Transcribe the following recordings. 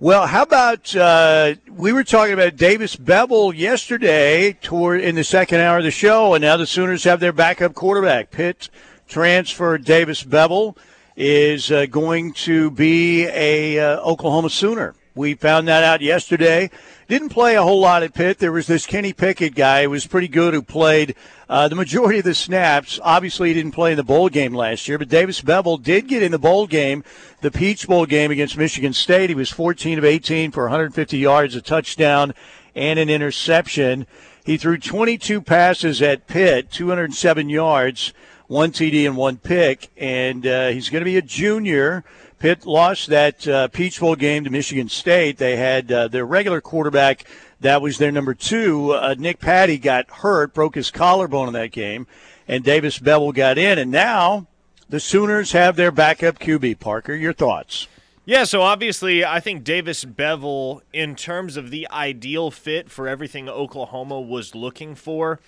Well, how about uh, we were talking about Davis Beville yesterday toward in the second hour of the show, and now the Sooners have their backup quarterback. Pitt transfer Davis Beville is uh, going to be a uh, Oklahoma Sooner. We found that out yesterday. Didn't play a whole lot at Pitt. There was this Kenny Pickett guy who was pretty good who played uh, the majority of the snaps. Obviously, he didn't play in the bowl game last year, but Davis Beville did get in the bowl game, the Peach Bowl game against Michigan State. He was 14 of 18 for 150 yards, a touchdown, and an interception. He threw 22 passes at Pitt, 207 yards, one TD and one pick, and uh, he's going to be a junior. Pitt lost that uh, Peach Bowl game to Michigan State. They had uh, their regular quarterback, that was their number two. Uh, Nick Patti got hurt, broke his collarbone in that game, and Davis Beville got in. And now the Sooners have their backup QB. Parker, your thoughts? Yeah, so obviously, I think Davis Beville, in terms of the ideal fit for everything Oklahoma was looking for,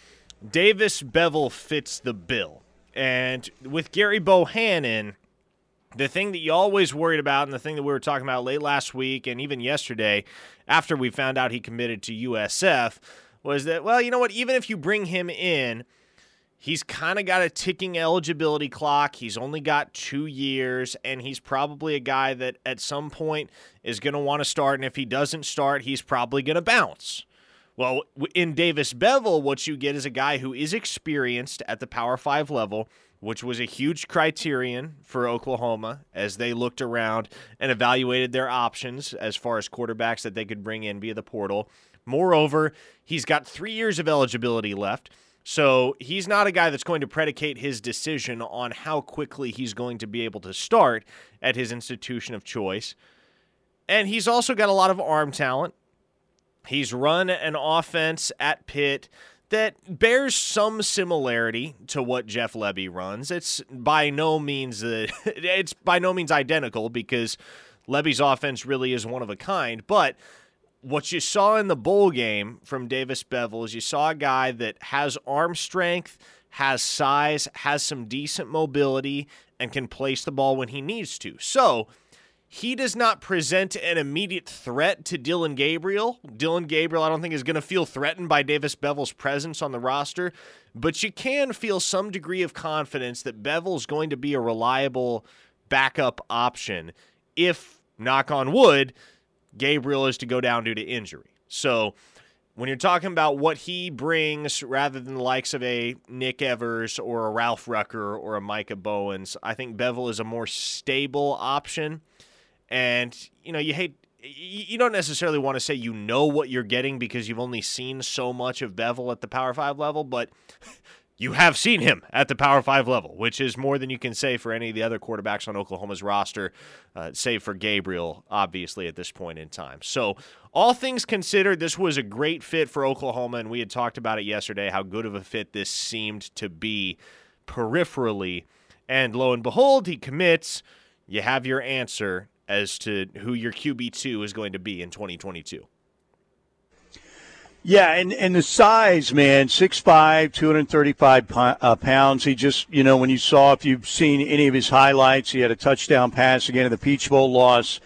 Davis Beville fits the bill. And with Gary Bohanon, the thing that you always worried about and the thing that we were talking about late last week and even yesterday after we found out he committed to USF was that well you know what? Even if you bring him in he's kind of got a ticking eligibility clock. He's only got 2 years and he's probably a guy that at some point is going to want to start and if he doesn't start he's probably going to bounce. Well, in Davis Beville, what you get is a guy who is experienced at the Power Five level, which was a huge criterion for Oklahoma as they looked around and evaluated their options as far as quarterbacks that they could bring in via the portal. Moreover, he's got three years of eligibility left. So he's not a guy that's going to predicate his decision on how quickly he's going to be able to start at his institution of choice. And he's also got a lot of arm talent. He's run an offense at Pitt that bears some similarity to what Jeff Lebby runs. It's by no means uh, it's by no means identical because Lebby's offense really is one of a kind, but what you saw in the bowl game from Davis Beville is you saw a guy that has arm strength, has size, has some decent mobility, and can place the ball when he needs to. So, he does not present an immediate threat to Dillon Gabriel. Dillon Gabriel, I don't think, is going to feel threatened by Davis Beville's presence on the roster, but you can feel some degree of confidence that Beville's going to be a reliable backup option if, knock on wood, Gabriel is to go down due to injury. So, when you're talking about what he brings rather than the likes of a Nick Evers or a Ralph Rucker or a Micah Bowens, I think Beville is a more stable option and you know you hate you don't necessarily want to say you know what you're getting because you've only seen so much of Beville at the Power 5 level, but you have seen him at the Power 5 level, which is more than you can say for any of the other quarterbacks on Oklahoma's roster, uh, save for Gabriel, obviously, at this point in time. So, all things considered, this was a great fit for Oklahoma, and we had talked about it yesterday how good of a fit this seemed to be peripherally. And lo and behold, he commits. You have your answer as to who your QB2 is going to be in 2022. Yeah, and, and the size, man, 6'5", 235 uh, pounds. He just, you know, when you saw, if you've seen any of his highlights, he had a touchdown pass again in the Peach Bowl loss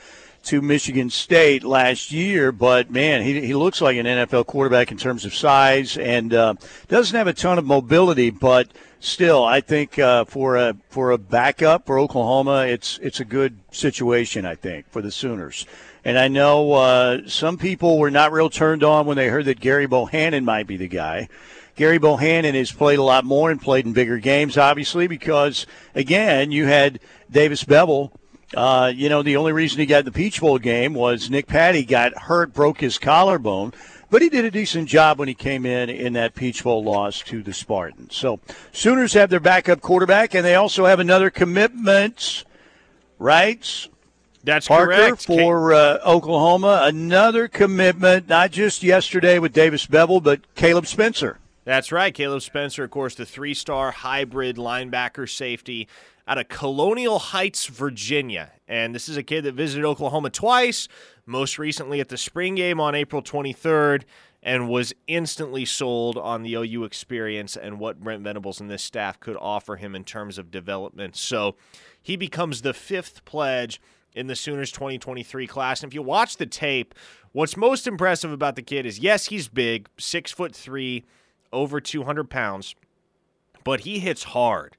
to Michigan State last year. But, man, he, he looks like an NFL quarterback in terms of size and uh, doesn't have a ton of mobility, but – still, I think uh, for a for a backup for Oklahoma, it's it's a good situation. I think for the Sooners. And I know uh, some people were not real turned on when they heard that Gary Bohanon might be the guy. Gary Bohanon has played a lot more and played in bigger games, obviously, because again, you had Davis Beville. Uh, you know, the only reason he got the Peach Bowl game was Nick Patti got hurt, broke his collarbone but he did a decent job when he came in in that Peach Bowl loss to the Spartans. So Sooners have their backup quarterback, and they also have another commitment, right? That's Parker correct. for uh, Oklahoma. Another commitment, not just yesterday with Davis Beville, but Caleb Spencer. That's right. Caleb Spencer, of course, the three star hybrid linebacker safety out of Colonial Heights, Virginia. And this is a kid that visited Oklahoma twice, most recently at the spring game on April 23rd, and was instantly sold on the OU experience and what Brent Venables and this staff could offer him in terms of development. So he becomes the fifth pledge in the Sooners 2023 class. And if you watch the tape, what's most impressive about the kid is yes, he's big, six foot three, over 200 pounds, but he hits hard.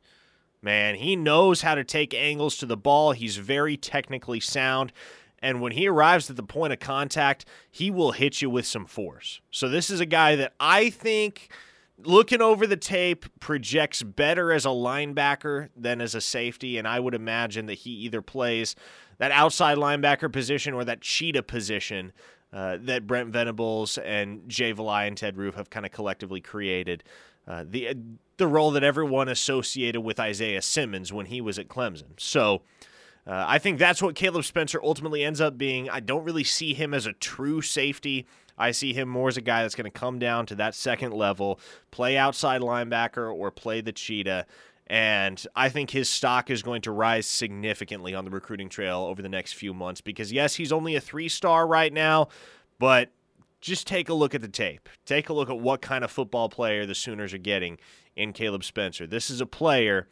Man, he knows how to take angles to the ball. He's very technically sound. And when he arrives at the point of contact, he will hit you with some force. So, this is a guy that I think, looking over the tape, projects better as a linebacker than as a safety. And I would imagine that he either plays that outside linebacker position or that cheetah position uh, that Brent Venables and Jay Valai and Ted Roof have kind of collectively created. Uh, the the role that everyone associated with Isaiah Simmons when he was at Clemson. So uh, I think that's what Caleb Spencer ultimately ends up being. I don't really see him as a true safety. I see him more as a guy that's going to come down to that second level, play outside linebacker or play the cheetah. And I think his stock is going to rise significantly on the recruiting trail over the next few months because, yes, he's only a three star right now, but just take a look at the tape. Take a look at what kind of football player the Sooners are getting in Caleb Spencer. This is a player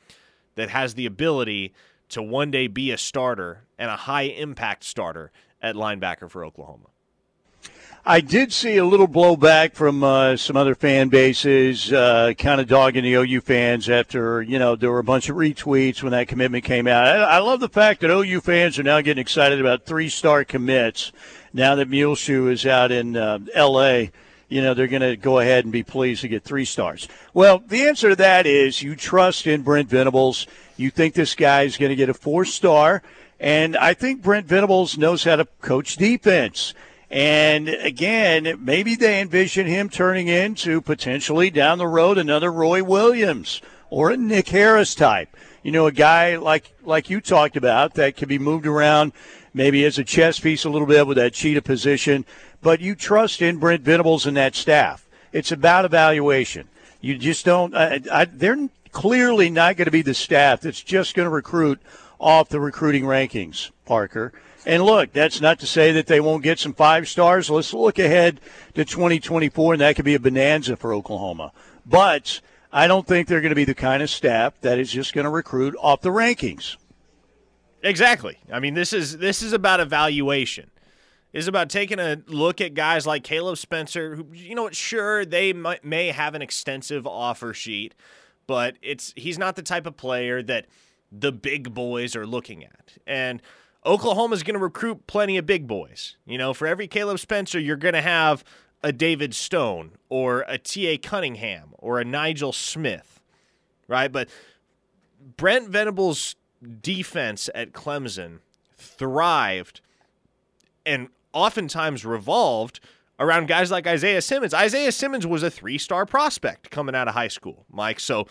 that has the ability to one day be a starter and a high impact starter at linebacker for Oklahoma. I did see a little blowback from uh, some other fan bases, uh, kind of dogging the OU fans after, you know, there were a bunch of retweets when that commitment came out. I, I love the fact that OU fans are now getting excited about three star commits now that Muleshoe is out in uh, L.A., you know, they're going to go ahead and be pleased to get three stars. Well, the answer to that is you trust in Brent Venables. You think this guy is going to get a four star. And I think Brent Venables knows how to coach defense. And again, maybe they envision him turning into potentially down the road another Roy Williams or a Nick Harris type. You know, a guy like like you talked about that can be moved around maybe as a chess piece a little bit with that cheetah position. But you trust in Brent Venables and that staff. It's about evaluation. You just don't. I, I, they're clearly not going to be the staff that's just going to recruit off the recruiting rankings, Parker. And look, that's not to say that they won't get some five stars. Let's look ahead to 2024, and that could be a bonanza for Oklahoma. But I don't think they're going to be the kind of staff that is just going to recruit off the rankings. Exactly. I mean, this is this is about evaluation. Is about taking a look at guys like Caleb Spencer, who you know, sure they might, may have an extensive offer sheet, but it's he's not the type of player that the big boys are looking at. And Oklahoma's going to recruit plenty of big boys. You know, for every Caleb Spencer, you're going to have a David Stone or a T.A. Cunningham or a Nigel Smith, right? But Brent Venables defense at Clemson thrived and oftentimes revolved around guys like Isaiah Simmons. Isaiah Simmons was a three star prospect coming out of high school, Mike. So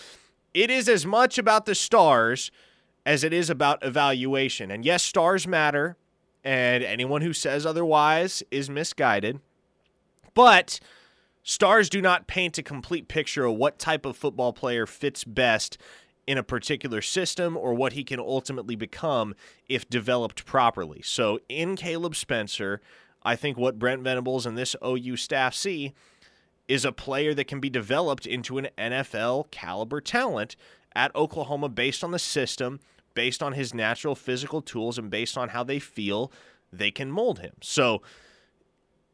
it is as much about the stars as it is about evaluation. And yes, stars matter, and anyone who says otherwise is misguided. But stars do not paint a complete picture of what type of football player fits best in a particular system or what he can ultimately become if developed properly. So, in Caleb Spencer, I think what Brent Venables and this OU staff see is a player that can be developed into an NFL caliber talent at Oklahoma based on the system, based on his natural physical tools, and based on how they feel they can mold him. So,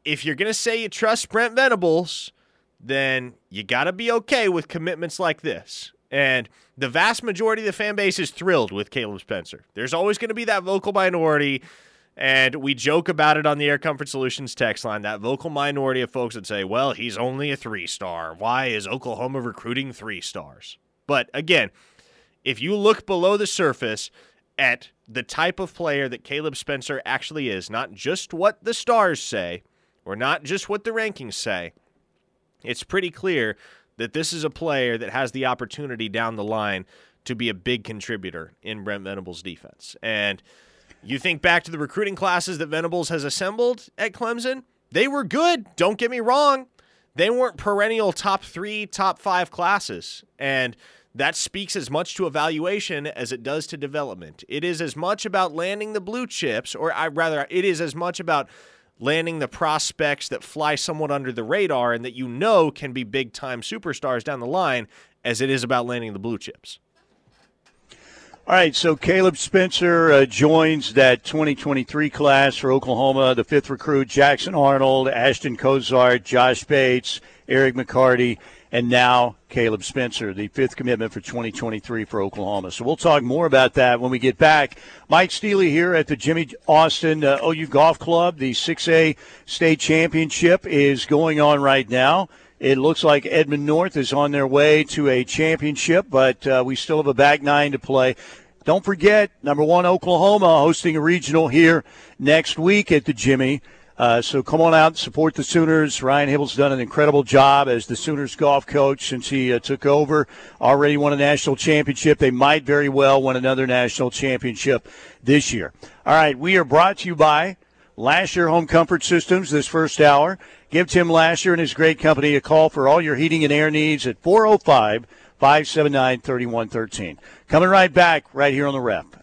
if you're going to say you trust Brent Venables, then you got to be okay with commitments like this. And the vast majority of the fan base is thrilled with Caleb Spencer. There's always going to be that vocal minority, and we joke about it on the Air Comfort Solutions text line. That vocal minority of folks that say, well, he's only a three star. Why is Oklahoma recruiting three stars? But again, if you look below the surface at the type of player that Caleb Spencer actually is, not just what the stars say or not just what the rankings say, it's pretty clear that this is a player that has the opportunity down the line to be a big contributor in Brent Venables' defense. And you think back to the recruiting classes that Venables has assembled at Clemson, they were good. Don't get me wrong. They weren't perennial top three, top five classes. And that speaks as much to evaluation as it does to development. It is as much about landing the blue chips, or I rather, it is as much about landing the prospects that fly somewhat under the radar and that you know can be big time superstars down the line as it is about landing the blue chips. All right, so Caleb Spencer uh, joins that 2023 class for Oklahoma. The fifth recruit, Jackson Arnold, Ashton Cozart, Josh Bates, Eric McCarty, and now Caleb Spencer, the fifth commitment for 2023 for Oklahoma. So we'll talk more about that when we get back. Mike Steely here at the Jimmy Austin uh, OU Golf Club. The 6A state championship is going on right now. It looks like Edmond North is on their way to a championship, but uh, we still have a back nine to play. Don't forget, number one, Oklahoma hosting a regional here next week at the Jimmy. Uh, so come on out and support the Sooners. Ryan Hybl's done an incredible job as the Sooners golf coach since he uh, took over. Already won a national championship. They might very well win another national championship this year. All right, we are brought to you by Lasher Home Comfort Systems this first hour. Give Tim Lasher and his great company a call for all your heating and air needs at 405 579 3113. Coming right back, right here on the rep.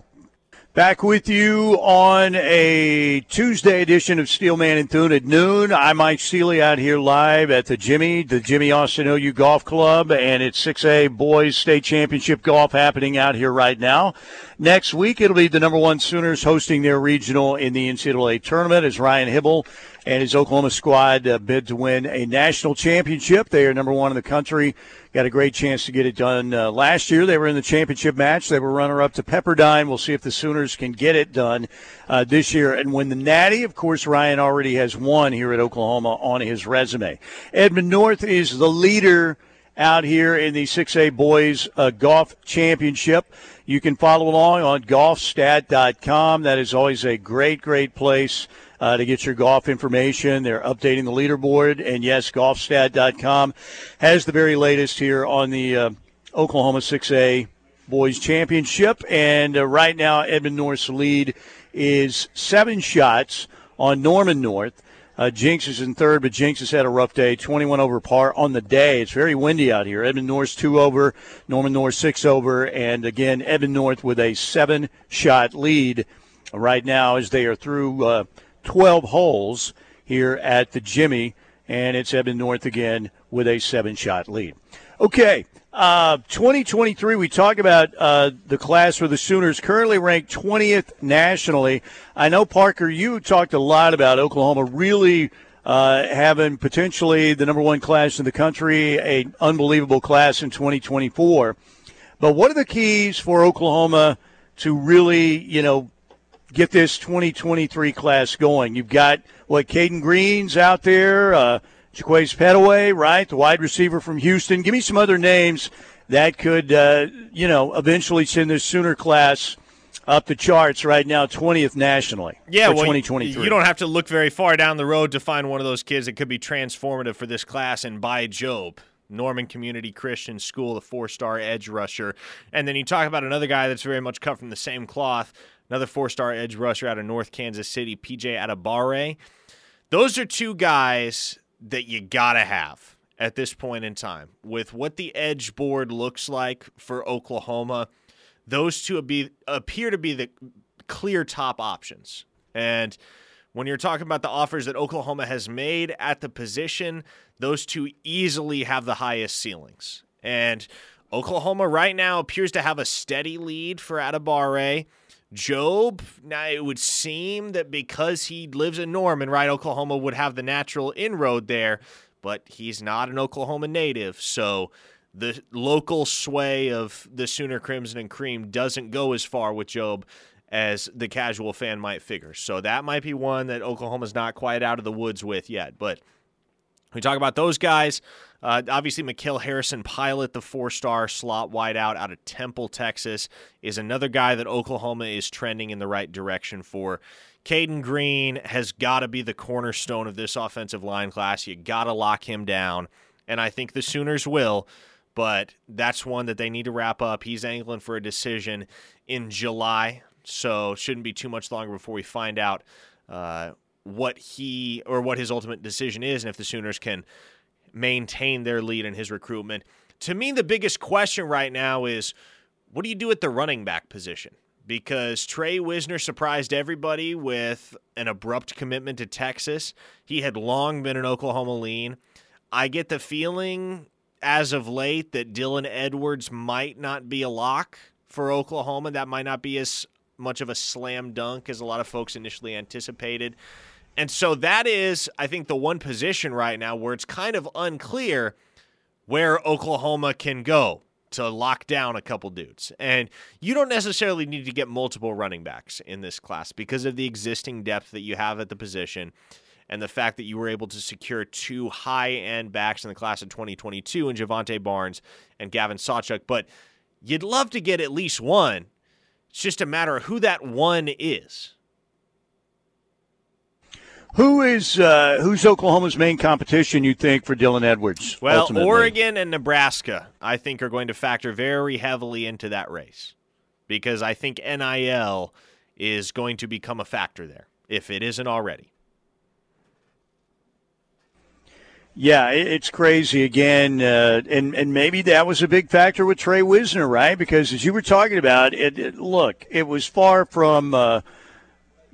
Back with you on a Tuesday edition of Steelman and Thune at noon. I'm Mike Steely out here live at the Jimmy, the Jimmy Austin OU Golf Club, and it's 6A Boys State Championship Golf happening out here right now. Next week, it'll be the number one Sooners hosting their regional in the NCAA tournament as Ryan Hybl and his Oklahoma squad uh, bid to win a national championship. They are number one in the country. Got a great chance to get it done uh, last year. They were in the championship match. They were runner up to Pepperdine. We'll see if the Sooners can get it done uh, this year and win the Natty. Of course, Ryan already has won here at Oklahoma on his resume. Edmond North is the leader out here in the 6A Boys uh, Golf Championship. You can follow along on golfstat.com. That is always a great, great place uh, to get your golf information. They're updating the leaderboard. And yes, golfstat.com has the very latest here on the uh, Oklahoma 6A Boys Championship. And uh, right now, Edmond North's lead is seven shots on Norman North. Uh, Jenks is in third, but Jenks has had a rough day. 21 over par on the day. It's very windy out here. Edmond North two over, Norman North six over, and again Edmond North with a seven-shot lead right now as they are through uh, 12 holes here at the Jimmy, and it's Edmond North again with a seven shot lead. Okay, uh, 2023, we talk about uh, the class for the Sooners, currently ranked 20th nationally. I know, Parker, you talked a lot about Oklahoma really uh, having potentially the number one class in the country, a unbelievable class in 2024. But what are the keys for Oklahoma to really, you know, get this 2023 class going. You've got what Cayden Green's out there, Jaquaize Pettaway, right, the wide receiver from Houston. Give me some other names that could, uh, you know, eventually send this Sooner class up the charts right now, 20th nationally. Yeah, well, 2023. You don't have to look very far down the road to find one of those kids that could be transformative for this class. And Bai Jobe, Norman Community Christian School, the four-star edge rusher, and then you talk about another guy that's very much cut from the same cloth another four star edge rusher out of North Kansas City, PJ Adebawore. Those are two guys that you got to have at this point in time. With what the edge board looks like for Oklahoma, those two be, appear to be the clear top options. And when you're talking about the offers that Oklahoma has made at the position, those two easily have the highest ceilings. And Oklahoma right now appears to have a steady lead for Adebawore. Jobe, now it would seem that because he lives in Norman, right, Oklahoma would have the natural inroad there, but he's not an Oklahoma native, so the local sway of the Sooner Crimson and Cream doesn't go as far with Jobe as the casual fan might figure. So that might be one that Oklahoma's not quite out of the woods with yet, but we talk about those guys. Uh, obviously, Mikhail Harrison Pilot, the four star slot wideout out of Temple, Texas, is another guy that Oklahoma is trending in the right direction for. Cayden Green has got to be the cornerstone of this offensive line class. You got to lock him down, and I think the Sooners will, but that's one that they need to wrap up. He's angling for a decision in July, so shouldn't be too much longer before we find out uh, what he or what his ultimate decision is, and if the Sooners can maintain their lead in his recruitment. To me, the biggest question right now is what do you do at the running back position? Because Tre Wisner surprised everybody with an abrupt commitment to Texas. He had long been an Oklahoma lean. I get the feeling as of late that Dylan Edwards might not be a lock for Oklahoma. That might not be as much of a slam dunk as a lot of folks initially anticipated. And so that is, I think, the one position right now where it's kind of unclear where Oklahoma can go to lock down a couple dudes. And you don't necessarily need to get multiple running backs in this class because of the existing depth that you have at the position and the fact that you were able to secure two high end backs in the class of 2022 in Jovantae Barnes and Gavin Sawchuk. But you'd love to get at least one. It's just a matter of who that one is. Who is uh, who's Oklahoma's main competition? You think for Dylan Edwards? Well, ultimately? Oregon and Nebraska, I think, are going to factor very heavily into that race because I think NIL is going to become a factor there if it isn't already. Yeah, it's crazy again, uh, and and maybe that was a big factor with Tre Wisner, right? Because as you were talking about, it, it look, it was far from. Uh,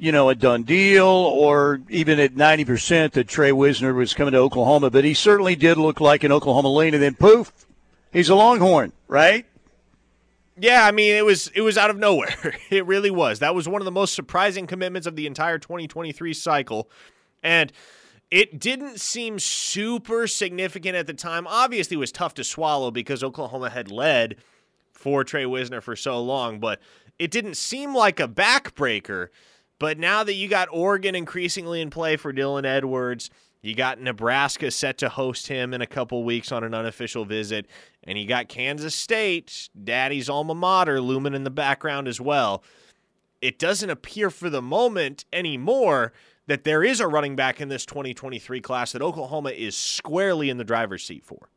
you know, a done deal or even at 90% that Tre Wisner was coming to Oklahoma, but he certainly did look like an Oklahoma lean, and then poof, he's a Longhorn, right? Yeah, I mean it was it was out of nowhere. It really was. That was one of the most surprising commitments of the entire 2023 cycle. And it didn't seem super significant at the time. Obviously, it was tough to swallow because Oklahoma had led for Tre Wisner for so long, but it didn't seem like a backbreaker but now that you got Oregon increasingly in play for Dylan Edwards, you got Nebraska set to host him in a couple weeks on an unofficial visit, and you got Kansas State, daddy's alma mater, looming in the background as well. It doesn't appear for the moment anymore that there is a running back in this 2023 class that Oklahoma is squarely in the driver's seat for.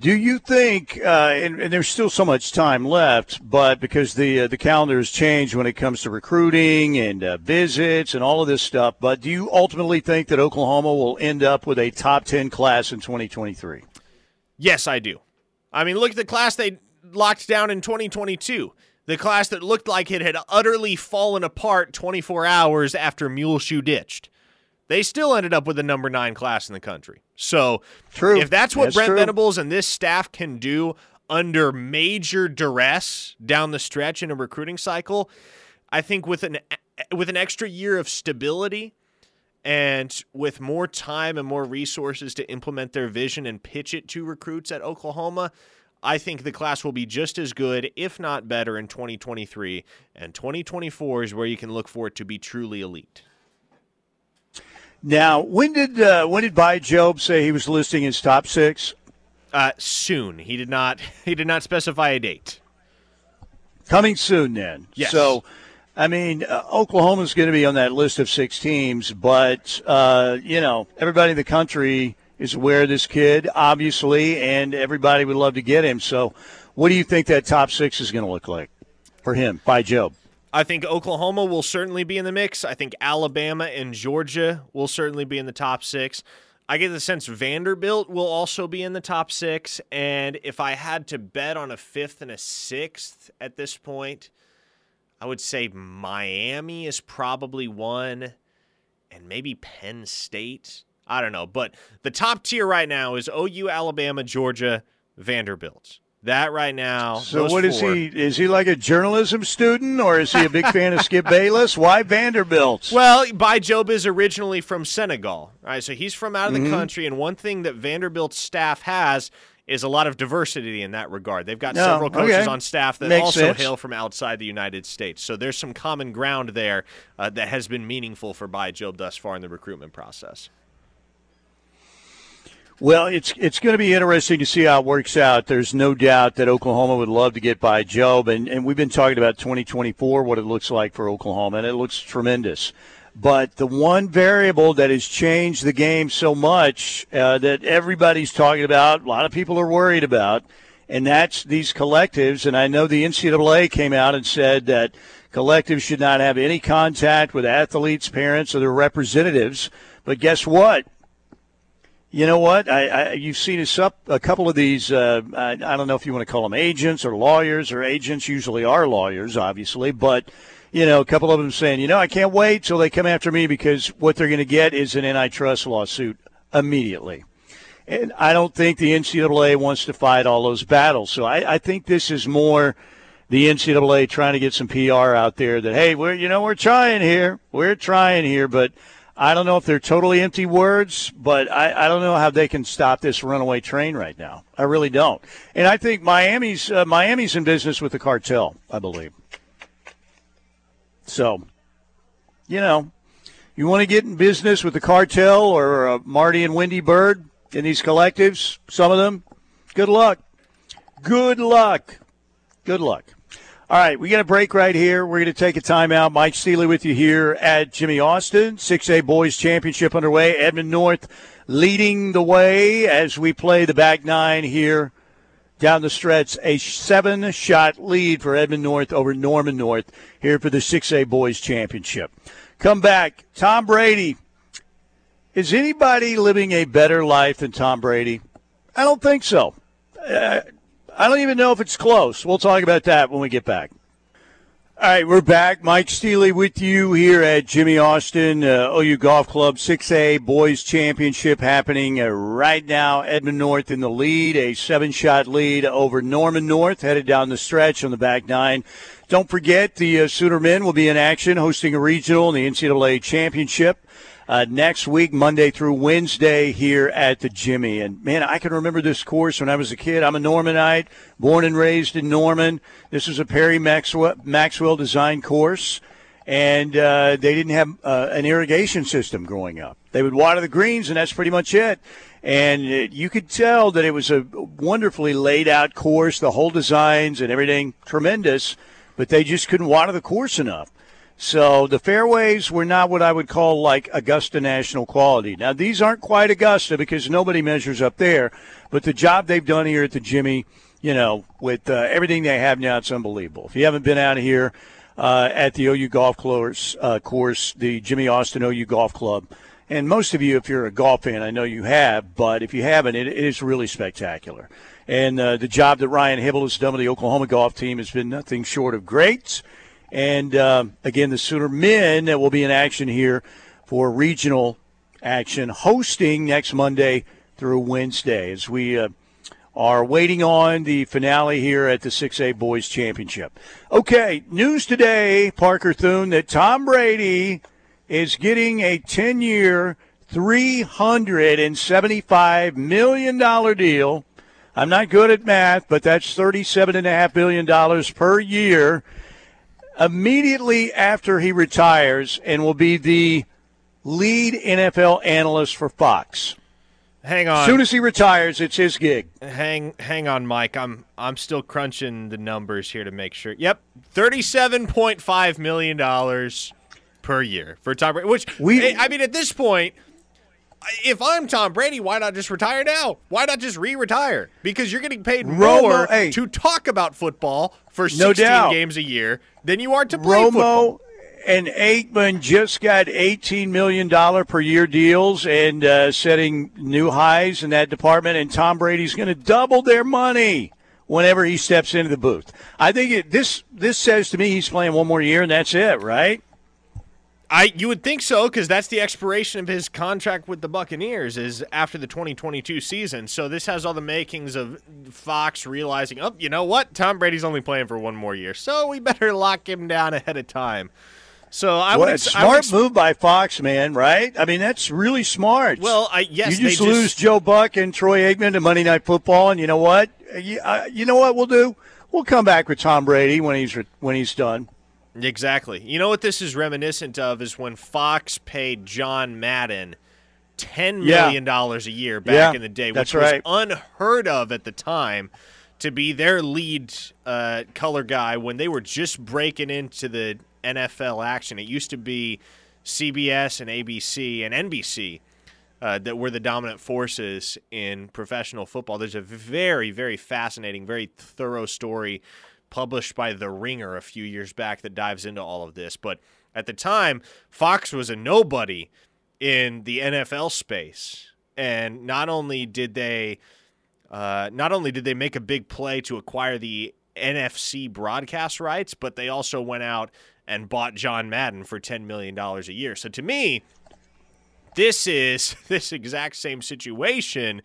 Do you think, uh, and, and, there's still so much time left, but because the uh, the calendar has changed when it comes to recruiting and uh, visits and all of this stuff, but do you ultimately think that Oklahoma will end up with a top 10 class in 2023? Yes, I do. I mean, look at the class they locked down in 2022. The class that looked like it had utterly fallen apart 24 hours after Muleshoe ditched they still ended up with the number nine class in the country. So, true. if that's what that's Brent true. Venables and this staff can do under major duress down the stretch in a recruiting cycle, I think with an with an extra year of stability and with more time and more resources to implement their vision and pitch it to recruits at Oklahoma, I think the class will be just as good, if not better, in 2023. And 2024 is where you can look for it to be truly elite. Now, when did uh, when did Bai Jobe say he was listing his top six? Uh, soon. He did not. He did not specify a date. Coming soon, then. Yes. So, I mean, uh, Oklahoma's going to be on that list of six teams, but uh, you know, everybody in the country is aware of this kid, obviously, and everybody would love to get him. So, what do you think that top six is going to look like for him Bai Jobe? I think Oklahoma will certainly be in the mix. I think Alabama and Georgia will certainly be in the top six. I get the sense Vanderbilt will also be in the top six. And if I had to bet on a fifth and a sixth at this point, I would say Miami is probably one, and maybe Penn State. I don't know. But the top tier right now is OU, Alabama, Georgia, Vanderbilt. That right now. So what four. is he? Is he like a journalism student, or is he a big fan of Skip Bayless? Why Vanderbilt? Well, Bai Jobe is originally from Senegal, right? So he's from out of the mm-hmm. country, and one thing that Vanderbilt's staff has is a lot of diversity in that regard. They've got no, several coaches okay. on staff that Makes also sense. hail from outside the United States. So there's some common ground there uh, that has been meaningful for Bai Jobe thus far in the recruitment process. Well, it's it's going to be interesting to see how it works out. There's no doubt that Oklahoma would love to get Bai Jobe, and, and we've been talking about 2024, what it looks like for Oklahoma, and it looks tremendous. But the one variable that has changed the game so much uh, that everybody's talking about, a lot of people are worried about, and that's these collectives. And I know the NCAA came out and said that collectives should not have any contact with athletes, parents, or their representatives. But guess what? You know what? I, I you've seen us up a couple of these. Uh, I, I don't know if you want to call them agents or lawyers or agents. Usually are lawyers, obviously, but you know, a couple of them saying, you know, I can't wait till they come after me because what they're going to get is an antitrust lawsuit immediately. And I don't think the NCAA wants to fight all those battles. So I, I think this is more the NCAA trying to get some PR out there that, hey, we're, you know, we're trying here. We're trying here. But I don't know if they're totally empty words, but I, I don't know how they can stop this runaway train right now. I really don't. And I think Miami's, uh, Miami's in business with the cartel, I believe. So, you know, you want to get in business with the cartel or uh, Marty and Wendy Byrde in these collectives, some of them, good luck. Good luck. Good luck. All right, we got a break right here. We're going to take a timeout. Mike Steely with you here at Jimmy Austin. 6A Boys Championship underway. Edmond North leading the way as we play the back nine here down the stretch. A seven shot lead for Edmond North over Norman North here for the 6A Boys Championship. Come back. Tom Brady. Is anybody living a better life than Tom Brady? I don't think so. Uh, I don't even know if it's close. We'll talk about that when we get back. All right, we're back. Mike Steely with you here at Jimmy Austin uh, OU Golf Club 6A Boys Championship happening uh, right now. Edmond North in the lead, a seven shot lead over Norman North, headed down the stretch on the back nine. Don't forget, the uh, Sooner men will be in action hosting a regional in the NCAA Championship uh, next week, Monday through Wednesday, here at the Jimmy. And man, I can remember this course when I was a kid. I'm a Normanite, born and raised in Norman. This was a Perry Maxwell, Maxwell design course, and uh, they didn't have uh, an irrigation system growing up. They would water the greens, and that's pretty much it. And it, you could tell that it was a wonderfully laid out course, the whole designs and everything tremendous, but they just couldn't water the course enough. So the fairways were not what I would call like Augusta National quality. Now these aren't quite Augusta because nobody measures up there, but the job they've done here at the Jimmy, you know, with uh, everything they have now, it's unbelievable. If you haven't been out here uh, at the OU Golf course, uh, course, the Jimmy Austin OU Golf Club, and most of you, if you're a golf fan, I know you have, but if you haven't, it, it is really spectacular. And uh, the job that Ryan Hybl has done with the Oklahoma golf team has been nothing short of great. And um, again, the Sooner men that will be in action here for regional action, hosting next Monday through Wednesday as we uh, are waiting on the finale here at the 6A Boys Championship. Okay, news today, Parker Thune, that Tom Brady is getting a 10 year, $375 million deal. I'm not good at math, but that's $37.5 billion per year immediately after he retires and will be the lead NFL analyst for Fox. Hang on. As soon as he retires, it's his gig. Hang hang on, Mike. I'm I'm still crunching the numbers here to make sure. Yep. Thirty-seven point five million dollars per year for Tom Brady. Which we I mean at this point, if I'm Tom Brady, why not just retire now? Why not just re-retire? Because you're getting paid more hey, to talk about football for 16 no games a year than you are to play Romo football. and Aikman just got $18 million per year deals and uh, setting new highs in that department, and Tom Brady's going to double their money whenever he steps into the booth. I think it, this this says to me he's playing one more year and that's it, right? I you would think so because that's the expiration of his contract with the Buccaneers is after the 2022 season. So this has all the makings of Fox realizing, oh, you know what, Tom Brady's only playing for one more year, so we better lock him down ahead of time. So I well, would smart would, move by Fox, man. Right? I mean, that's really smart. Well, I, yes, you just, just lose Joe Buck and Troy Aikman to Monday Night Football, and you know what? You, uh, you know what we'll do? We'll come back with Tom Brady when he's when he's done. Exactly. You know what this is reminiscent of is when Fox paid John Madden ten million dollars yeah. a year back yeah, in the day, which was right. unheard of at the time to be their lead uh, color guy when they were just breaking into the NFL action. It used to be CBS and ABC and NBC uh, that were the dominant forces in professional football. There's a very, very fascinating, very thorough story published by The Ringer a few years back that dives into all of this. But at the time, Fox was a nobody in the NFL space. And not only did they uh, not only did they make a big play to acquire the NFC broadcast rights, but they also went out and bought John Madden for $10 million a year. So to me, this is this exact same situation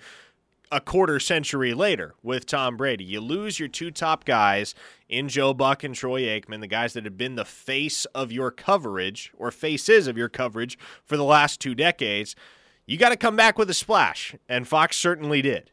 a quarter century later with Tom Brady. You lose your two top guys in Joe Buck and Troy Aikman, the guys that have been the face of your coverage or faces of your coverage for the last two decades. You got to come back with a splash, and Fox certainly did.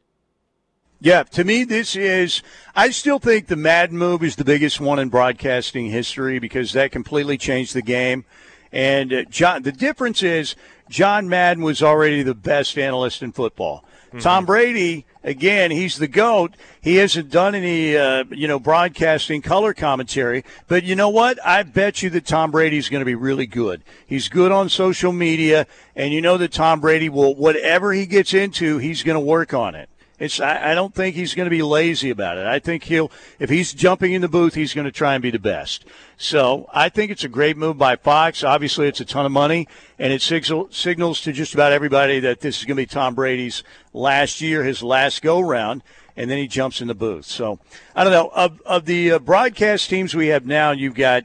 Yeah, to me, this is. I still think the Madden move is the biggest one in broadcasting history because that completely changed the game. And uh, John, the difference is John Madden was already the best analyst in football. Mm-hmm. Tom Brady, again, he's the goat. He hasn't done any, uh, you know, broadcasting color commentary. But you know what? I bet you that Tom Brady's going to be really good. He's good on social media, and you know that Tom Brady will, whatever he gets into, he's going to work on it. It's I, I don't think he's going to be lazy about it. I think he'll if he's jumping in the booth, he's going to try and be the best. So I think it's a great move by Fox. Obviously, it's a ton of money, and it signal, signals to just about everybody that this is going to be Tom Brady's last year, his last go round, and then he jumps in the booth. So I don't know of of the uh, broadcast teams we have now. You've got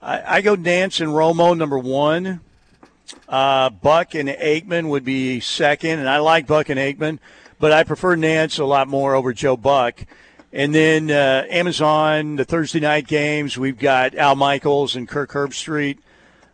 I, I go Nantz and Romo number one. Uh, Buck and Aikman would be second, and I like Buck and Aikman but I prefer Nantz a lot more over Joe Buck. And then uh, Amazon, the Thursday night games, we've got Al Michaels and Kirk Herbstreit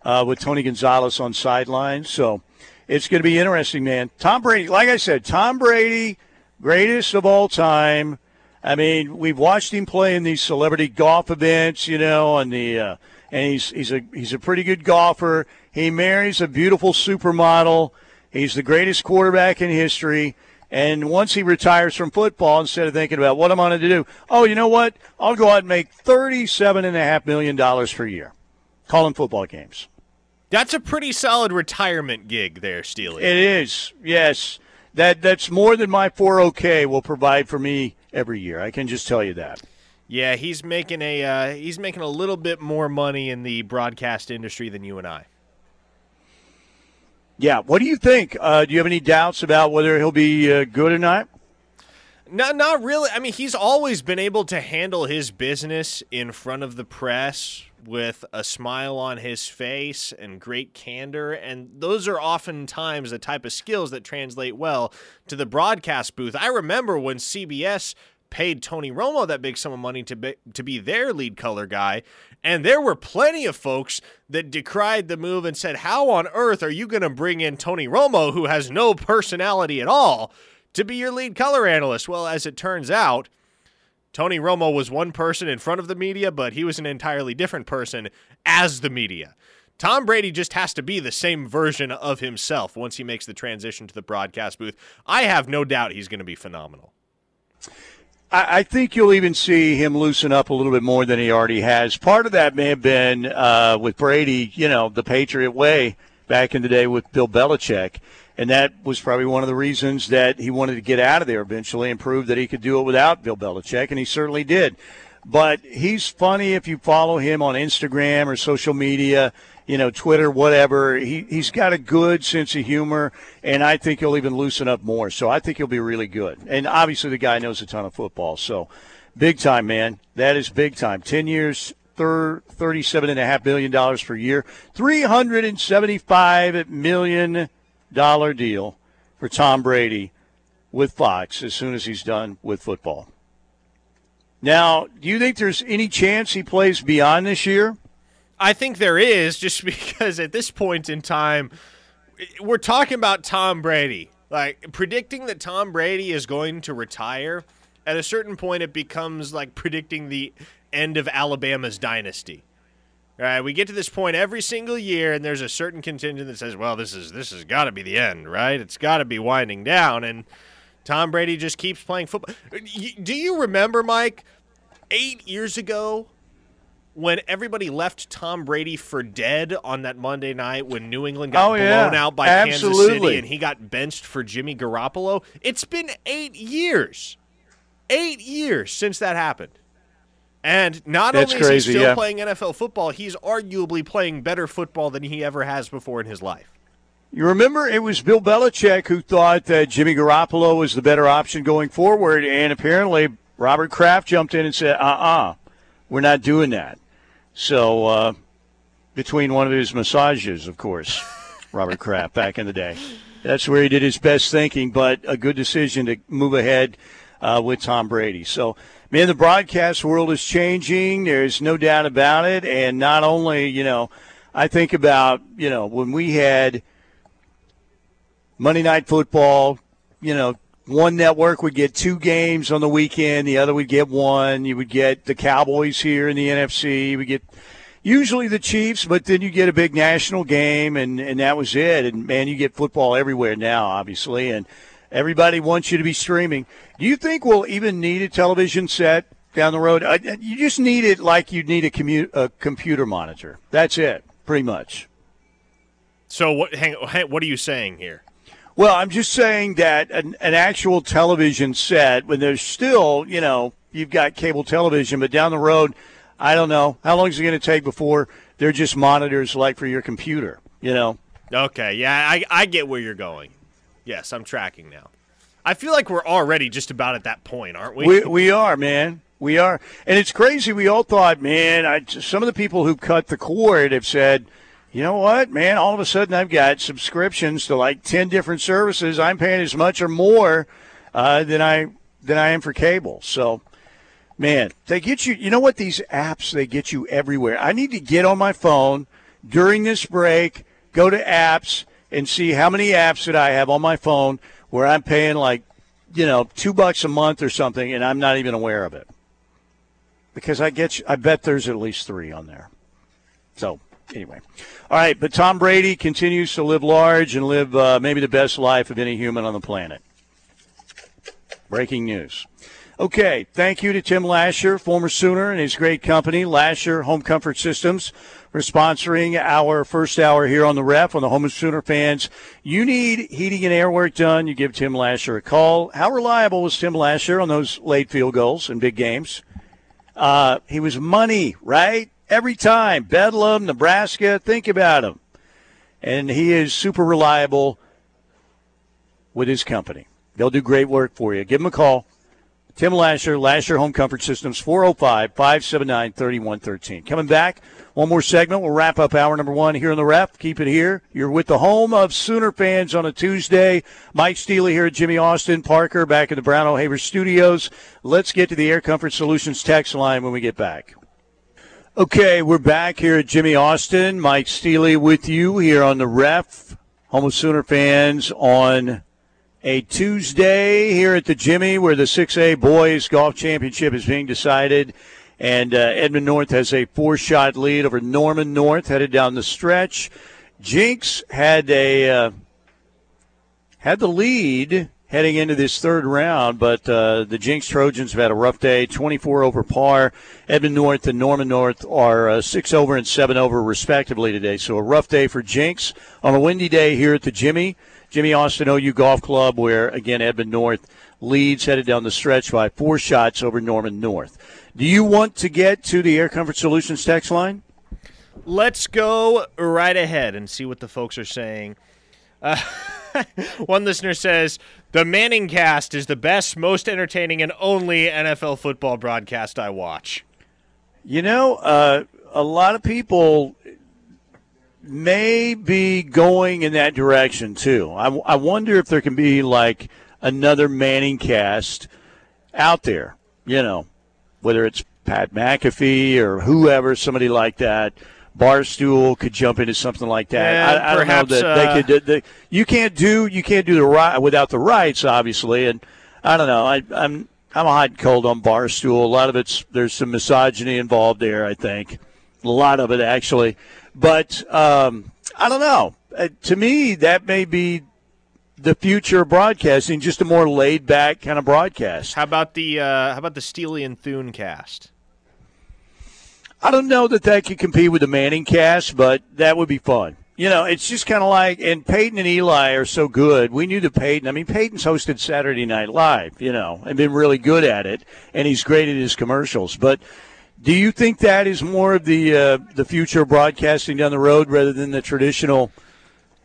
uh, with Tony Gonzalez on sidelines. So it's going to be interesting, man. Tom Brady, like I said, Tom Brady, greatest of all time. I mean, we've watched him play in these celebrity golf events, you know, and the uh, and he's he's a he's a pretty good golfer. He marries a beautiful supermodel. He's the greatest quarterback in history. And once he retires from football, instead of thinking about what I'm going to do, oh, you know what? I'll go out and make $37.5 million per year calling football games. That's a pretty solid retirement gig there, Steely. It is, yes. That That's more than my 401k will provide for me every year. I can just tell you that. Yeah, he's making a uh, he's making a little bit more money in the broadcast industry than you and I. Yeah. What do you think? Uh, do you have any doubts about whether he'll be uh, good or not? No, not really. I mean, he's always been able to handle his business in front of the press with a smile on his face and great candor. And those are oftentimes the type of skills that translate well to the broadcast booth. I remember when CBS paid Tony Romo that big sum of money to be, to be their lead color guy. And there were plenty of folks that decried the move and said, How on earth are you going to bring in Tony Romo, who has no personality at all, to be your lead color analyst? Well, as it turns out, Tony Romo was one person in front of the media, but he was an entirely different person as the media. Tom Brady just has to be the same version of himself once he makes the transition to the broadcast booth. I have no doubt he's going to be phenomenal. I, think you'll even see him loosen up a little bit more than he already has. Part of that may have been uh, with Brady, you know, the Patriot way back in the day with Bill Belichick. And that was probably one of the reasons that he wanted to get out of there eventually and prove that he could do it without Bill Belichick, and he certainly did. But he's funny if you follow him on Instagram or social media you know, Twitter, whatever. He, he's got a good sense of humor, and I think he'll even loosen up more. So I think he'll be really good. And obviously, the guy knows a ton of football. So big time, man. That is big time. 10 years, $37.5 billion per year, $375 million deal for Tom Brady with Fox as soon as he's done with football. Now, do you think there's any chance he plays beyond this year? I think there is just because at this point in time, we're talking about Tom Brady. Like predicting that Tom Brady is going to retire, at a certain point, it becomes like predicting the end of Alabama's dynasty. All right, we get to this point every single year, and there's a certain contingent that says, "Well, this is this has got to be the end, right? It's got to be winding down." And Tom Brady just keeps playing football. Do you remember, Mike, eight years ago when everybody left Tom Brady for dead on that Monday night when New England got oh, blown yeah. out by Absolutely. Kansas City and he got benched for Jimmy Garoppolo. It's been eight years, eight years since that happened. And not That's only is he still yeah. playing NFL football, he's arguably playing better football than he ever has before in his life. You remember it was Bill Belichick who thought that Jimmy Garoppolo was the better option going forward, and apparently Robert Kraft jumped in and said, uh uh-uh, uh, we are not doing that. So, uh, between one of his massages, of course, Robert Kraft back in the day. That's where he did his best thinking, but a good decision to move ahead uh, with Tom Brady. So, man, the broadcast world is changing. There's no doubt about it. And not only, you know, I think about, you know, when we had Monday Night Football, you know, one network would get two games on the weekend, the other would get one. You would get the Cowboys here in the NFC. Would get usually the Chiefs, but then you get a big national game, and, and that was it. And man, you get football everywhere now, obviously, and everybody wants you to be streaming. Do you think we'll even need a television set down the road? You just need it like you'd need a, commu- a computer monitor. That's it, pretty much. So what? Hang, what are you saying here? Well, I'm just saying that an, an actual television set, when there's still, you know, you've got cable television, but down the road, I don't know how long is it going to take before they're just monitors like for your computer. You know. Okay. Yeah, I I get where you're going. Yes, I'm tracking now. I feel like we're already just about at that point, aren't we? We we are, man. We are, and it's crazy. We all thought, man. I, some of the people who cut the cord have said you know what, man? All of a sudden, I've got subscriptions to like ten different services. I'm paying as much or more uh, than I than I am for cable. So, man, they get you. You know what? These apps they get you everywhere. I need to get on my phone during this break, go to apps, and see how many apps that I have on my phone where I'm paying like, you know, two bucks a month or something, and I'm not even aware of it. Because I get, you, I bet there's at least three on there. So anyway. All right, but Tom Brady continues to live large and live uh, maybe the best life of any human on the planet. Breaking news. Okay, thank you to Tim Lashar, former Sooner, and his great company, Lashar Home Comfort Systems, for sponsoring our first hour here on the ref on the Home of Sooner fans. You need heating and air work done, you give Tim Lashar a call. How reliable was Tim Lashar on those late field goals in big games? Uh, he was money, right? every time. Bedlam, Nebraska, think about him. And he is super reliable with his company. They'll do great work for you. Give him a call. Tim Lashar, Lashar Home Comfort Systems, 405 579 3113. Coming back, one more segment. We'll wrap up hour number one here on the ref. Keep it here. You're with the home of Sooner fans on a Tuesday. Mike Steely here at Jimmy Austin Parker back in the Brown O'Haver studios. Let's get to the Air Comfort Solutions text line when we get back. Okay, we're back here at Jimmy Austin. Mike Steely with you here on the ref. Home of Sooner fans on a Tuesday here at the Jimmy where the 6A Boys Golf Championship is being decided. And uh, Edmond North has a four shot lead over Norman North headed down the stretch. Jenks had a uh, had the lead heading into this third round, but uh, the Jenks Trojans have had a rough day 24 over par. Edmond North and Norman North are uh, 6 over and 7 over, respectively, today. So a rough day for Jenks on a windy day here at the Jimmy. Jimmy Austin OU Golf Club, where, again, Edmond North leads headed down the stretch by four shots over Norman North. Do you want to get to the Air Comfort Solutions text line? Let's go right ahead and see what the folks are saying. Uh, one listener says the Manning cast is the best, most entertaining, and only NFL football broadcast I watch. You know, uh, a lot of people may be going in that direction too. I, I wonder if there can be like another Manning cast out there, you know, whether it's Pat McAfee or whoever, somebody like that Barstool could jump into something like that. Yeah, I, I perhaps, don't know that uh, they could. They, you can't do you can't do the right without the rights, obviously. And I don't know. I, I'm I'm a hot and cold on Barstool. A lot of it's there's some misogyny involved there. I think a lot of it actually, but um, I don't know. Uh, to me, that may be the future of broadcasting, just a more laid back kind of broadcast. How about the uh, how about the Steely and Thune cast? I don't know that that could compete with the Manning cast, but that would be fun. You know, it's just kind of like, and Peyton and Eli are so good. We knew the Peyton, I mean, Peyton's hosted Saturday Night Live, you know, and been really good at it, and he's great at his commercials. But do you think that is more of the uh, the future of broadcasting down the road rather than the traditional –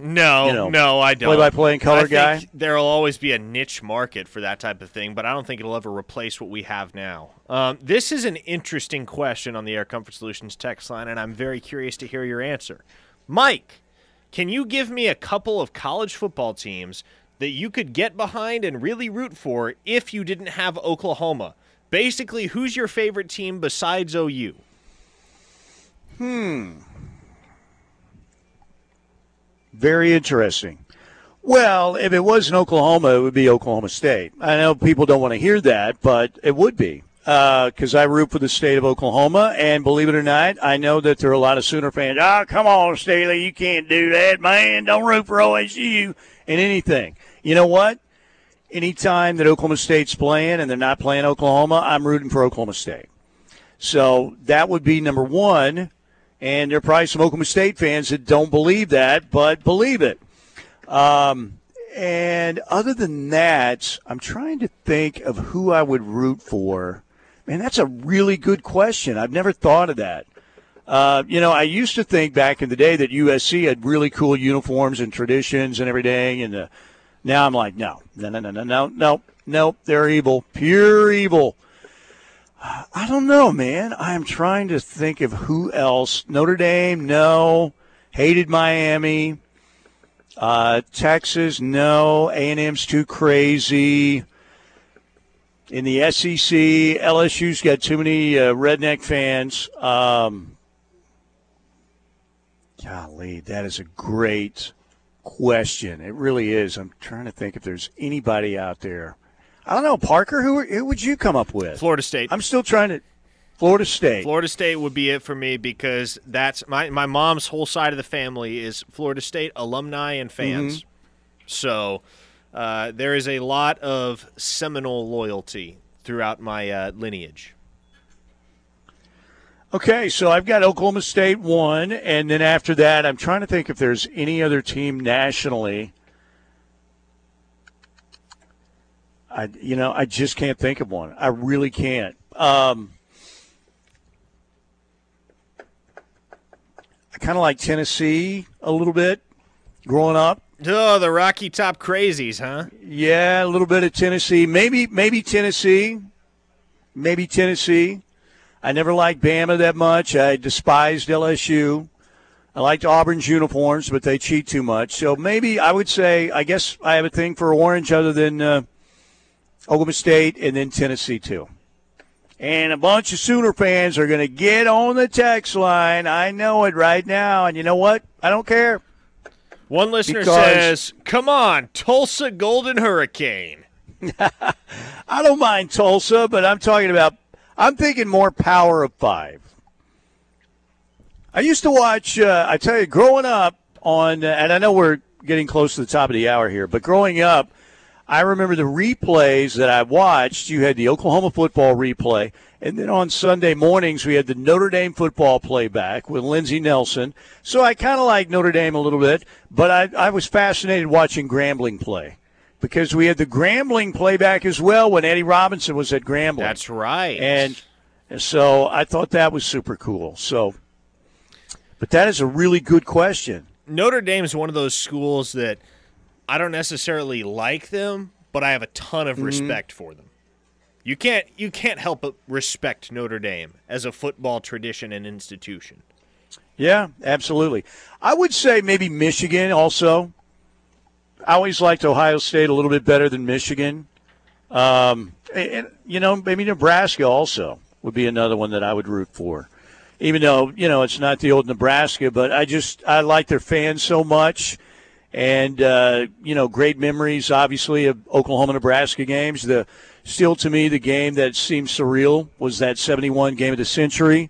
no, you know, no, I don't. Play-by-play and color guy. There'll always be a niche market for that type of thing, but I don't think it'll ever replace what we have now. Um, this is an interesting question on the Air Comfort Solutions text line, and I'm very curious to hear your answer, Mike. Can you give me a couple of college football teams that you could get behind and really root for if you didn't have Oklahoma? Basically, who's your favorite team besides OU? Hmm. Very interesting. Well, if it was in Oklahoma, it would be Oklahoma State. I know people don't want to hear that, but it would be because uh, I root for the state of Oklahoma, and believe it or not, I know that there are a lot of Sooner fans. Oh, come on, Staley, you can't do that, man. Don't root for OSU and anything. You know what? Anytime that Oklahoma State's playing and they're not playing Oklahoma, I'm rooting for Oklahoma State. So that would be number one. And there are probably some Oklahoma State fans that don't believe that, but believe it. Um, and other than that, I'm trying to think of who I would root for. Man, that's a really good question. I've never thought of that. Uh, you know, I used to think back in the day that USC had really cool uniforms and traditions and everything, and uh, now I'm like, no, no, no, no, no, no, no, no, they're evil, pure evil. I don't know, man. I'm trying to think of who else. Notre Dame, no. Hated Miami. Uh, Texas, no. A&M's too crazy. In the SEC, LSU's got too many uh, redneck fans. Um, golly, that is a great question. It really is. I'm trying to think if there's anybody out there – I don't know, Parker. Who, who would you come up with? Florida State. I'm still trying to. Florida State. Florida State would be it for me because that's my my mom's whole side of the family is Florida State alumni and fans. Mm-hmm. So uh, there is a lot of Seminole loyalty throughout my uh, lineage. Okay, so I've got Oklahoma State one, and then after that, I'm trying to think if there's any other team nationally I, you know, I just can't think of one. I really can't. Um, I kind of like Tennessee a little bit growing up. Oh, the Rocky Top Crazies, huh? Yeah, a little bit of Tennessee. Maybe, maybe Tennessee. Maybe Tennessee. I never liked Bama that much. I despised LSU. I liked Auburn's uniforms, but they cheat too much. So maybe I would say, I guess I have a thing for orange other than uh, Oklahoma State, and then Tennessee, too. And a bunch of Sooner fans are going to get on the text line. I know it right now. And you know what? I don't care. One listener because says, Come on, Tulsa Golden Hurricane. I don't mind Tulsa, but I'm talking about, I'm thinking more power of five. I used to watch, uh, I tell you, growing up on, and I know we're getting close to the top of the hour here, but growing up, I remember the replays that I watched. You had the Oklahoma football replay, and then on Sunday mornings we had the Notre Dame football playback with Lindsey Nelson. So I kind of like Notre Dame a little bit, but I, I was fascinated watching Grambling play because we had the Grambling playback as well when Eddie Robinson was at Grambling. That's right. And so I thought that was super cool. So, but that is a really good question. Notre Dame is one of those schools that – I don't necessarily like them, but I have a ton of mm-hmm. respect for them. You can't you can't help but respect Notre Dame as a football tradition and institution. Yeah, absolutely. I would say maybe Michigan also. I always liked Ohio State a little bit better than Michigan. Um, and, you know, maybe Nebraska also would be another one that I would root for. Even though, you know, it's not the old Nebraska, but I just I like their fans so much and uh, you know great memories obviously of Oklahoma Nebraska games. The still to me the game that seems surreal was that 71 game of the century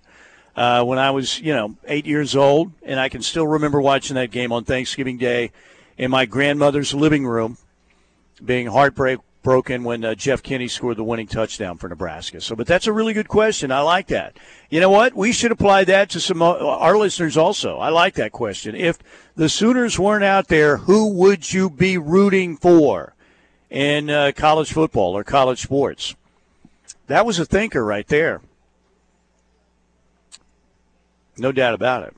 uh, when I was you know eight years old, and I can still remember watching that game on Thanksgiving Day in my grandmother's living room, being heartbreak broken when uh, Jeff Kinney scored the winning touchdown for Nebraska. So, but that's a really good question. I like that. You know what? We should apply that to some uh, our listeners also. I like that question. If the Sooners weren't out there, who would you be rooting for in uh, college football or college sports? That was a thinker right there. No doubt about it.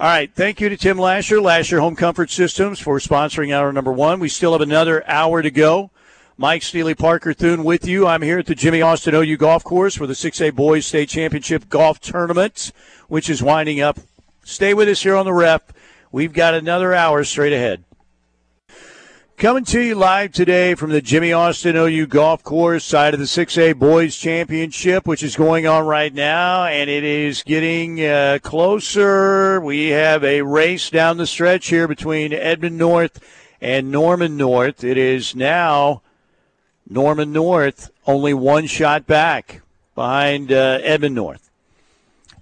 All right. Thank you to Tim Lashar, Lashar Home Comfort Systems, for sponsoring hour number one. We still have another hour to go. Mike Steely Parker Thune with you. I'm here at the Jimmy Austin OU Golf Course for the 6A Boys State Championship Golf Tournament, which is winding up. Stay with us here on the ref. We've got another hour straight ahead. Coming to you live today from the Jimmy Austin OU Golf Course side of the 6A Boys Championship, which is going on right now, and it is getting uh, closer. We have a race down the stretch here between Edmond North and Norman North. It is now Norman North only one shot back behind uh, Edmond North.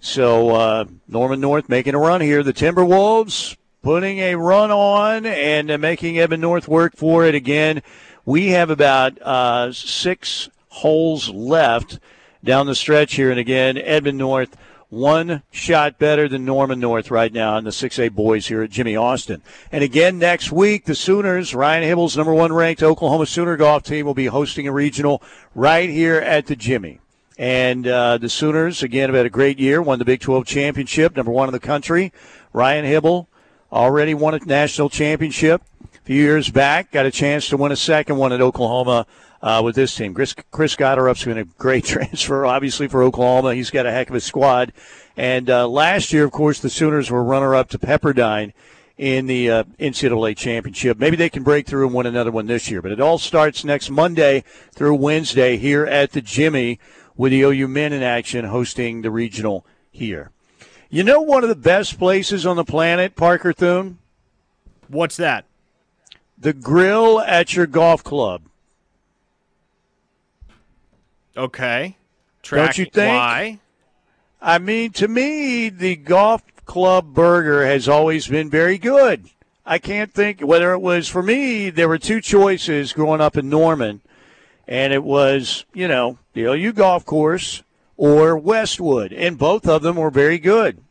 So uh, Norman North making a run here. The Timberwolves putting a run on and uh, making Edmond North work for it again. We have about uh, six holes left down the stretch here, and again, Edmond North one shot better than Norman North right now in the 6A boys here at Jimmy Austin. And again, next week, the Sooners, Ryan Hybl's number one ranked Oklahoma Sooner golf team, will be hosting a regional right here at the Jimmy. And uh, the Sooners, again, have had a great year, won the Big 12 championship, number one in the country. Ryan Hybl already won a national championship a few years back. Got a chance to win a second one at Oklahoma uh, with this team. Chris, Chris Gotterup's been a great transfer, obviously, for Oklahoma. He's got a heck of a squad. And uh, last year, of course, the Sooners were runner-up to Pepperdine in the uh, NCAA championship. Maybe they can break through and win another one this year. But it all starts next Monday through Wednesday here at the Jimmy with the OU men in action hosting the regional here. You know one of the best places on the planet, Parker Thune? What's that? The grill at your golf club. Okay. Track, Don't you think? Why? I mean, to me, the golf club burger has always been very good. I can't think whether it was for me. There were two choices growing up in Norman, and it was you know the OU golf course or Westwood, and both of them were very good.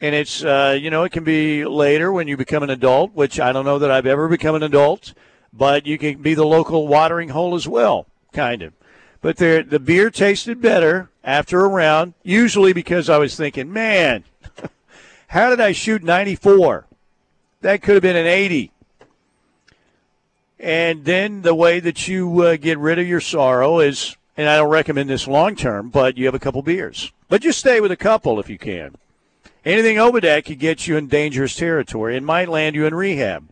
And it's, uh, you know, it can be later when you become an adult, which I don't know that I've ever become an adult, but you can be the local watering hole as well, kind of. But the beer tasted better after a round, usually because I was thinking, man, how did I shoot 94? That could have been an 80. And then the way that you uh, get rid of your sorrow is and I don't recommend this long term, but you have a couple beers. But just stay with a couple if you can. Anything over that could get you in dangerous territory and might land you in rehab.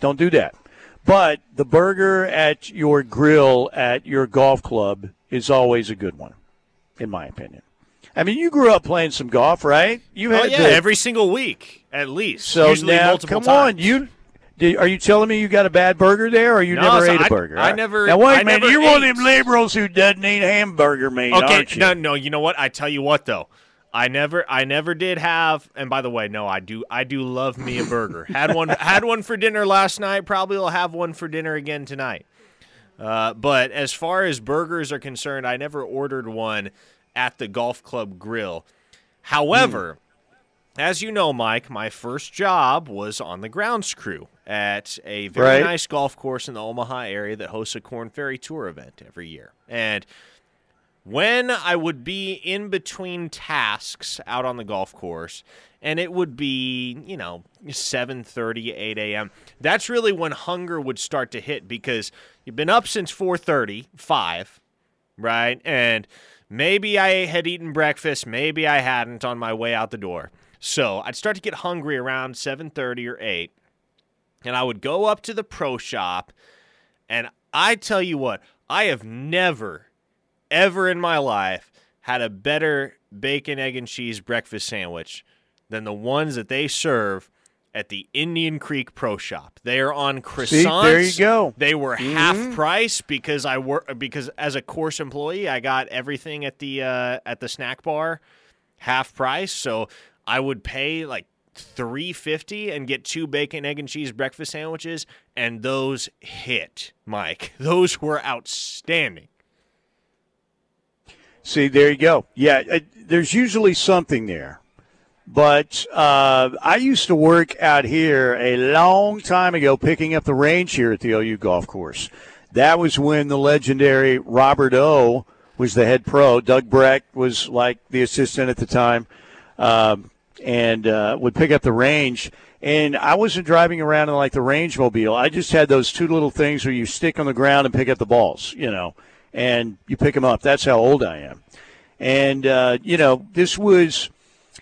Don't do that. But the burger at your grill at your golf club is always a good one, in my opinion. I mean, you grew up playing some golf, right? You oh, had oh, yeah, every single week at least. So now, come times. on, you did, are you telling me you got a bad burger there, or you no, never so ate I, a burger? I, I never. Now wait a minute, you're ate. one of them liberals who doesn't eat hamburger meat. Okay, no, no. You know what? I tell you what though. I never, I never did have. And by the way, no, I do, I do love me a burger. had one, had one for dinner last night. Probably will have one for dinner again tonight. Uh, but as far as burgers are concerned, I never ordered one at the golf club grill. However, mm. as you know, Mike, my first job was on the grounds crew at a very right. nice golf course in the Omaha area that hosts a Corn Ferry Tour event every year. And when I would be in between tasks out on the golf course, and it would be, you know, 7:30, 8 a.m. That's really when hunger would start to hit because you've been up since 4:30, 5, right? And maybe I had eaten breakfast, maybe I hadn't on my way out the door. So I'd start to get hungry around 7:30 or 8 and I would go up to the pro shop, and I tell you what, I have never, ever in my life had a better bacon, egg, and cheese breakfast sandwich than the ones that they serve at the Indian Creek Pro Shop. They are on croissants. See, there you go. They were mm-hmm. half price because I work because as a course employee, I got everything at the uh, at the snack bar half price. So I would pay like 350 and get two bacon egg and cheese breakfast sandwiches and those hit mike. Those were outstanding. See there you go. Yeah it, there's usually something there. But uh, i used to work out here a long time ago picking up the range here at the ou golf course. That was when the legendary robert o was the head pro. Doug breck was like the assistant at the time. Um, and uh, would pick up the range. And I wasn't driving around in like the range mobile. I just had those two little things where you stick on the ground and pick up the balls, you know, and you pick them up. That's how old I am. And, uh, you know, this was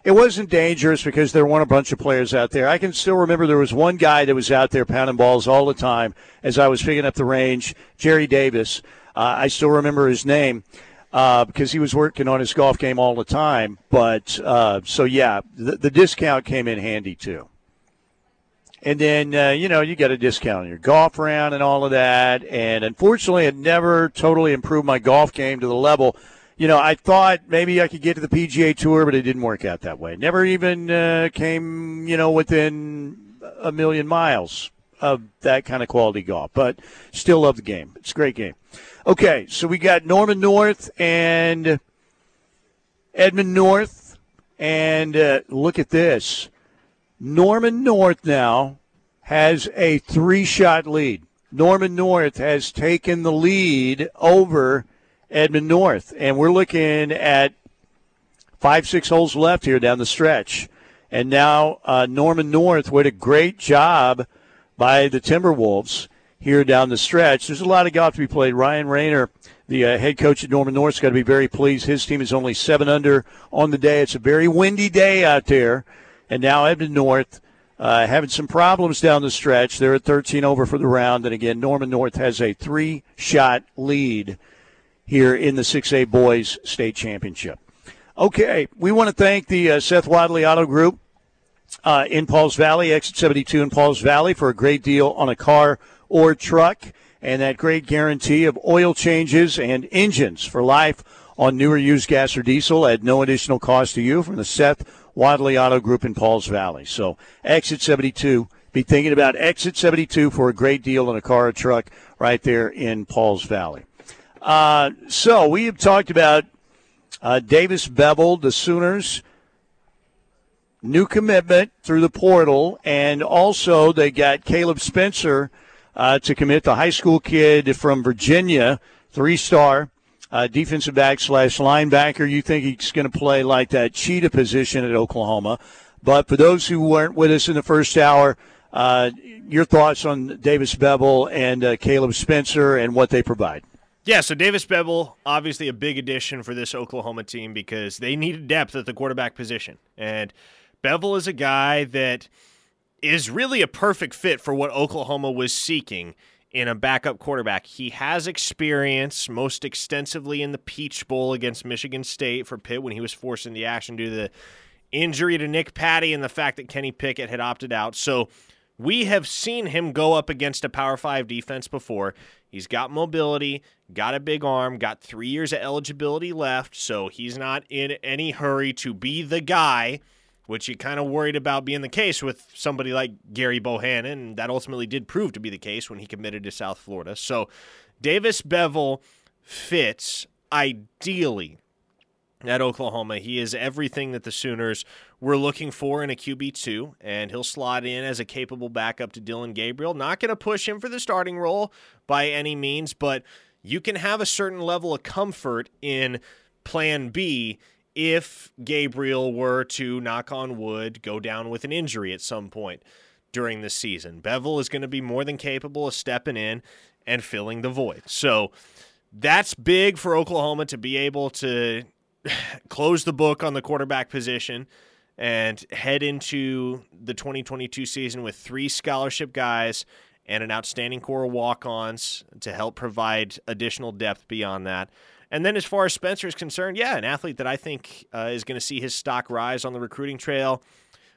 it wasn't dangerous because there weren't a bunch of players out there. I can still remember there was one guy that was out there pounding balls all the time as I was picking up the range, Jerry Davis. Uh, I still remember his name uh, because he was working on his golf game all the time. But uh, so yeah, the, the, discount came in handy too. And then uh, you know you got a discount on your golf round and all of that. And unfortunately, it never totally improved my golf game to the level you know, I thought maybe I could get to the PGA Tour, but it didn't work out that way. Never even uh, came, you know, within a million miles of that kind of quality golf. But still love the game. It's a great game. Okay, so we got Norman North and Edmond North, and uh, look at this. Norman North now has a three-shot lead. Norman North has taken the lead over Edmond North. And we're looking at five, six holes left here down the stretch. And now uh, Norman North, what a great job by the Timberwolves here down the stretch. There's a lot of golf to be played. Ryan Rayner, the uh, head coach at Norman North, has got to be very pleased. His team is only seven under on the day. It's a very windy day out there. And now Edmond North uh, having some problems down the stretch. They're at 13 over for the round. And again, Norman North has a three shot lead here in the 6A Boys State Championship. Okay, we want to thank the uh, Seth Wadley Auto Group uh, in Pauls Valley, exit 72 in Pauls Valley, for a great deal on a car or truck and that great guarantee of oil changes and engines for life on newer used gas or diesel at no additional cost to you from the Seth Wadley Auto Group in Pauls Valley. So, exit 72. Be thinking about exit 72 for a great deal on a car or truck right there in Pauls Valley. Uh, so we have talked about uh, Davis Beville, the Sooners' new commitment through the portal, and also they got Caleb Spencer uh, to commit, the high school kid from Virginia, three-star. Uh, defensive back slash linebacker. You think he's going to play like that cheetah position at Oklahoma. But for those who weren't with us in the first hour, uh, your thoughts on Davis Beville and uh, Caleb Spencer and what they provide. Yeah, so Davis Beville, obviously a big addition for this Oklahoma team because they needed depth at the quarterback position. And Beville is a guy that is really a perfect fit for what Oklahoma was seeking in a backup quarterback. He has experience most extensively in the Peach Bowl against Michigan State for Pitt when he was forced into action due to the injury to Nick Patti and the fact that Kenny Pickett had opted out. So we have seen him go up against a Power 5 defense before. He's got mobility, got a big arm, got three years of eligibility left, so he's not in any hurry to be the guy, which you kind of worried about being the case with somebody like Gary Bohanon. and that ultimately did prove to be the case when he committed to South Florida. So Davis Beville fits ideally at Oklahoma. He is everything that the Sooners were looking for in a QB2, and he'll slot in as a capable backup to Dillon Gabriel. Not going to push him for the starting role by any means, but you can have a certain level of comfort in plan B if Gabriel were to, knock on wood, go down with an injury at some point during the season. Beville is going to be more than capable of stepping in and filling the void. So that's big for Oklahoma to be able to close the book on the quarterback position and head into the 2022 season with three scholarship guys and an outstanding core of walk-ons to help provide additional depth beyond that. And then as far as Spencer is concerned, yeah, an athlete that I think uh, is going to see his stock rise on the recruiting trail.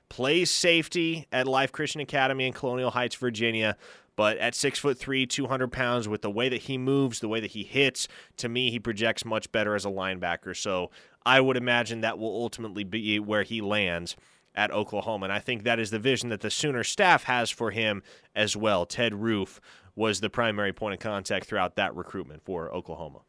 Plays safety at Life Christian Academy in Colonial Heights, Virginia. But at six foot three, 200 pounds, with the way that he moves, the way that he hits, to me, he projects much better as a linebacker. So I would imagine that will ultimately be where he lands at Oklahoma. And I think that is the vision that the Sooner staff has for him as well. Ted Roof was the primary point of contact throughout that recruitment for Oklahoma.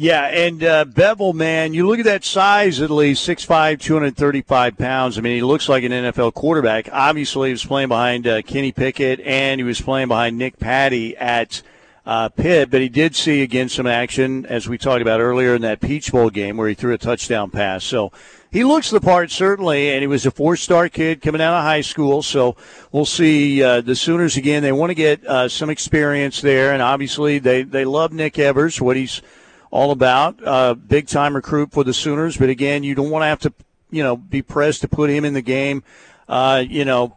Yeah, and uh, Beville, man, you look at that size at least 6'5", 235 pounds. I mean, he looks like an NFL quarterback. Obviously, he was playing behind uh, Kenny Pickett, and he was playing behind Nick Patti at uh, Pitt, but he did see again some action, as we talked about earlier in that Peach Bowl game where he threw a touchdown pass. So he looks the part, certainly, and he was a four star kid coming out of high school. So we'll see uh, the Sooners again. They want to get uh, some experience there, and obviously, they, they love Nick Evers, what he's all about. Uh, big time recruit for the Sooners, but again, you don't want to have to, you know, be pressed to put him in the game. Uh, you know,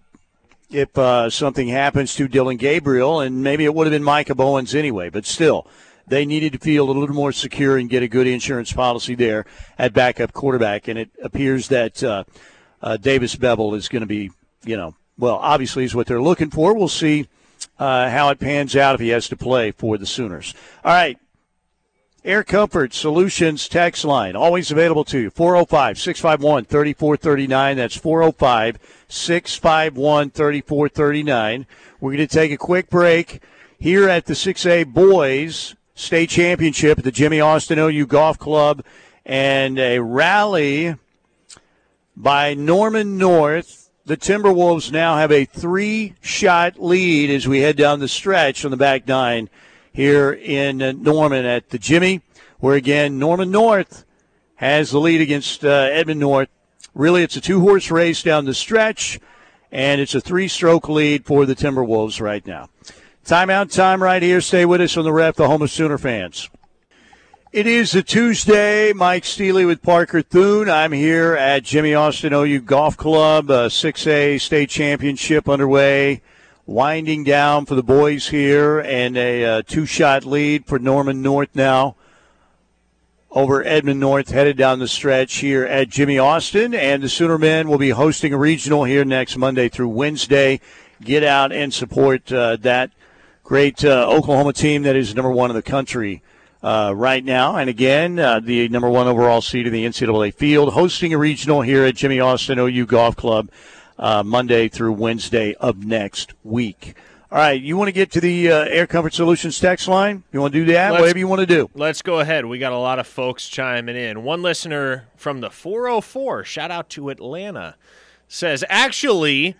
if uh, something happens to Dillon Gabriel, and maybe it would have been Micah Bowens anyway, but still, they needed to feel a little more secure and get a good insurance policy there at backup quarterback. And it appears that uh, uh, Davis Beville is going to be, you know, well, obviously is what they're looking for. We'll see uh, how it pans out if he has to play for the Sooners. All right. Air Comfort Solutions text line, always available to you. 405 651 3439. That's 405 651 3439. We're going to take a quick break here at the 6A Boys State Championship at the Jimmy Austin OU Golf Club and a rally by Norman North. The Timberwolves now have a three shot lead as we head down the stretch on the back nine here in Norman at the Jimmy, where again, Norman North has the lead against uh, Edmond North. Really, it's a two horse race down the stretch, and it's a three stroke lead for the Timberwolves right now. Timeout time right here. Stay with us on the ref, the home of Sooner fans. It is a Tuesday. Mike Steely with Parker Thune. I'm here at Jimmy Austin OU Golf Club, 6A state championship underway, winding down for the boys here, and a uh, two shot lead for Norman North now over Edmond North, headed down the stretch here at Jimmy Austin. And the Sooner men will be hosting a regional here next Monday through Wednesday. Get out and support uh, that great uh, Oklahoma team that is number one in the country uh, right now. And again, uh, the number one overall seed in the NCAA field, hosting a regional here at Jimmy Austin OU Golf Club uh, Monday through Wednesday of next week. All right, you want to get to the uh, Air Comfort Solutions text line? You want to do that? Let's, Whatever you want to do. Let's go ahead. We got a lot of folks chiming in. One listener from the 404, shout out to Atlanta, says actually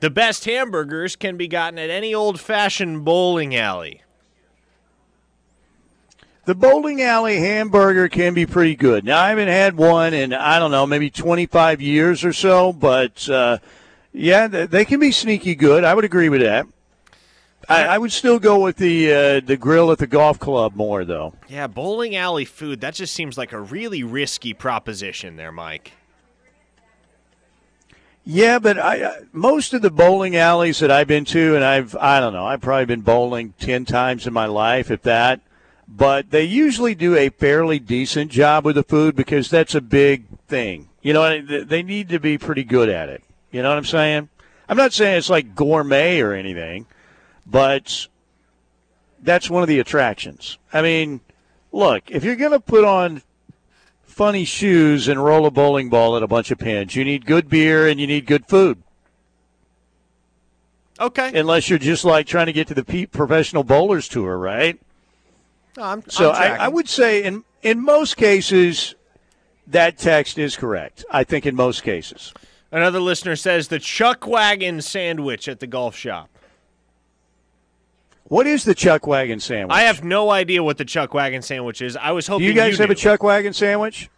the best hamburgers can be gotten at any old fashioned bowling alley. The bowling alley hamburger can be pretty good. Now, I haven't had one in, I don't know, maybe 25 years or so, but uh, yeah, they can be sneaky good. I would agree with that. I, I, would still go with the uh, the grill at the golf club more, though. Yeah, bowling alley food, that just seems like a really risky proposition there, Mike. Yeah, but I most of the bowling alleys that I've been to, and I've I don't know, I've probably been bowling ten times in my life, if that but they usually do a fairly decent job with the food because that's a big thing. You know, they need to be pretty good at it. You know what I'm saying? I'm not saying it's like gourmet or anything, but that's one of the attractions. I mean, look, if you're going to put on funny shoes and roll a bowling ball at a bunch of pins, you need good beer and you need good food. Okay. Unless you're just like trying to get to the professional bowlers tour, right? No, I'm, so I'm I, I would say in in most cases that text is correct. I think in most cases. Another listener says the Chuck Wagon sandwich at the golf shop. What is the Chuck Wagon sandwich? I have no idea what the Chuck Wagon sandwich is. I was hoping Do you guys you have knew. a Chuck Wagon sandwich?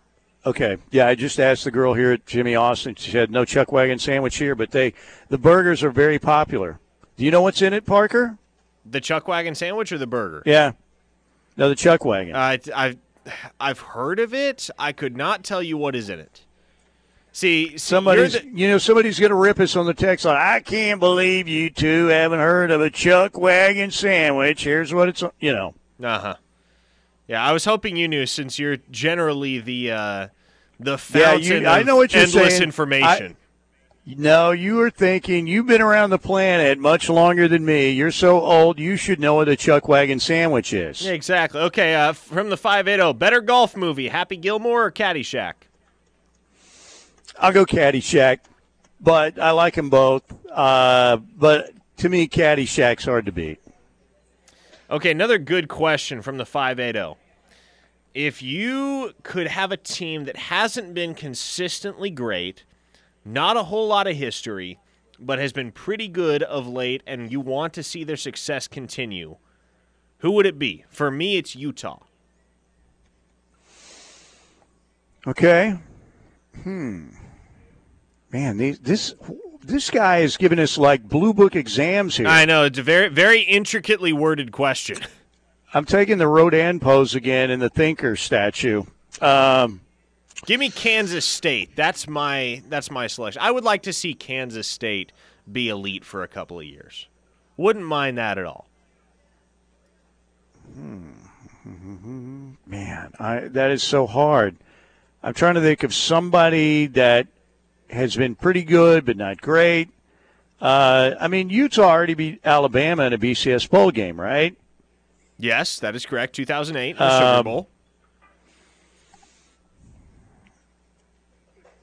Okay. Yeah, I just asked the girl here at Jimmy Austin. She said no Chuck Wagon sandwich here, but they the burgers are very popular. Do you know what's in it, Parker? The Chuck Wagon sandwich or the burger? Yeah. No, the Chuck Wagon. I, I've, I've heard of it. I could not tell you what is in it. See, somebody's, the, you know, somebody's going to rip us on the text line. I can't believe you two haven't heard of a Chuck Wagon sandwich. Here's what it's, you know. Uh huh. Yeah, I was hoping you knew since you're generally the uh, the fountain yeah, you, I know what you're endless saying. information. I, no, you were thinking you've been around the planet much longer than me. You're so old, you should know what a chuck wagon sandwich is. Yeah, exactly. Okay, uh, from the 580, better golf movie, Happy Gilmore or Caddyshack? I'll go Caddyshack, but I like them both. Uh, but to me, Caddyshack's hard to beat. Okay, another good question from the 580. If you could have a team that hasn't been consistently great – not a whole lot of history, but has been pretty good of late, and you want to see their success continue. Who would it be? For me, it's Utah. Okay. Hmm. Man, these, this this guy is giving us like blue book exams here. I know it's a very very intricately worded question. I'm taking the Rodin pose again in the thinker statue. Um, Give me Kansas State. That's my that's my selection. I would like to see Kansas State be elite for a couple of years. Wouldn't mind that at all. Hmm. Man, I, that is so hard. I'm trying to think of somebody that has been pretty good but not great. Uh, I mean, Utah already beat Alabama in a BCS bowl game, right? Yes, that is correct. 2008, the um, Sugar Bowl.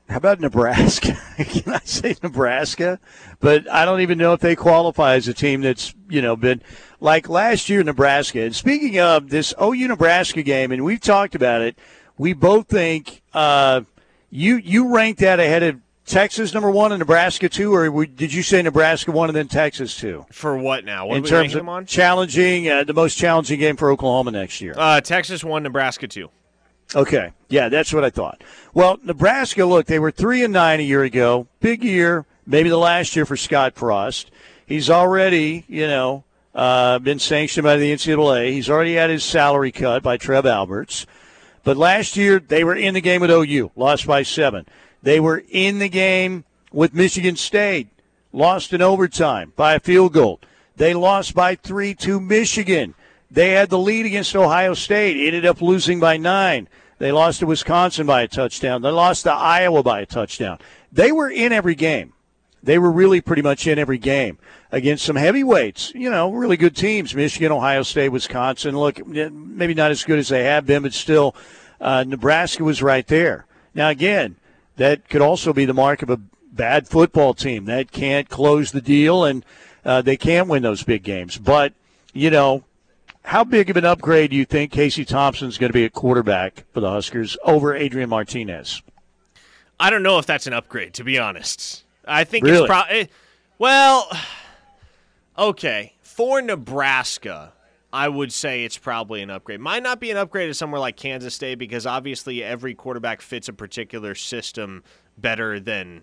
How about Nebraska? Can I say Nebraska? But I don't even know if they qualify as a team that's, you know, been like last year, Nebraska. And speaking of this OU Nebraska game, and we've talked about it, we both think uh, you you ranked that ahead of Texas number one and Nebraska two, or did you say Nebraska one and then Texas two? For what now? What in terms of challenging, uh, the most challenging game for Oklahoma next year. Uh, Texas one, Nebraska two. Okay, yeah, that's what I thought. Well, Nebraska, look, they were three and nine a year ago. Big year, maybe the last year for Scott Frost. He's already, you know, uh, been sanctioned by the NCAA. He's already had his salary cut by Trev Alberts. But last year they were in the game with OU, lost by seven. They were in the game with Michigan State, lost in overtime by a field goal. They lost by three to Michigan. They had the lead against Ohio State, ended up losing by nine. They lost to Wisconsin by a touchdown. They lost to Iowa by a touchdown. They were in every game. They were really pretty much in every game against some heavyweights, you know, really good teams Michigan, Ohio State, Wisconsin. Look, maybe not as good as they have been, but still, uh, Nebraska was right there. Now, again, that could also be the mark of a bad football team that can't close the deal and uh, they can't win those big games. But, you know, how big of an upgrade do you think Casey Thompson's going to be at quarterback for the Huskers over Adrian Martinez? I don't know if that's an upgrade, to be honest. I think really? it's probably. Eh, well, okay. For Nebraska, I would say it's probably an upgrade. Might not be an upgrade to somewhere like Kansas State because obviously every quarterback fits a particular system better than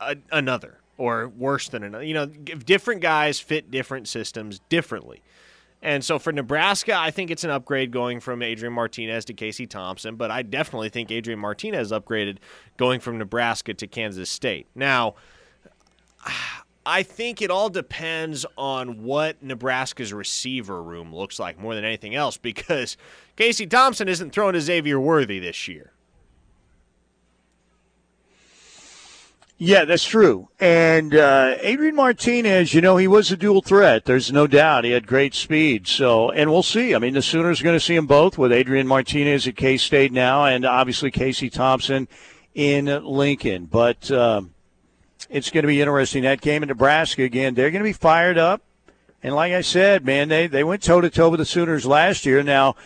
a, another or worse than another. You know, different guys fit different systems differently. And so for Nebraska, I think it's an upgrade going from Adrian Martinez to Casey Thompson, but I definitely think Adrian Martinez upgraded going from Nebraska to Kansas State. Now, I think it all depends on what Nebraska's receiver room looks like more than anything else because Casey Thompson isn't throwing to Xavier Worthy this year. Yeah, that's true. And uh, Adrian Martinez, you know, he was a dual threat. There's no doubt. He had great speed. So, and we'll see. I mean, the Sooners are going to see them both with Adrian Martinez at K State now, and obviously Casey Thompson in Lincoln. But um, it's going to be interesting. That game in Nebraska again, they're going to be fired up. And like I said, man, they, they went toe to toe with the Sooners last year. Now,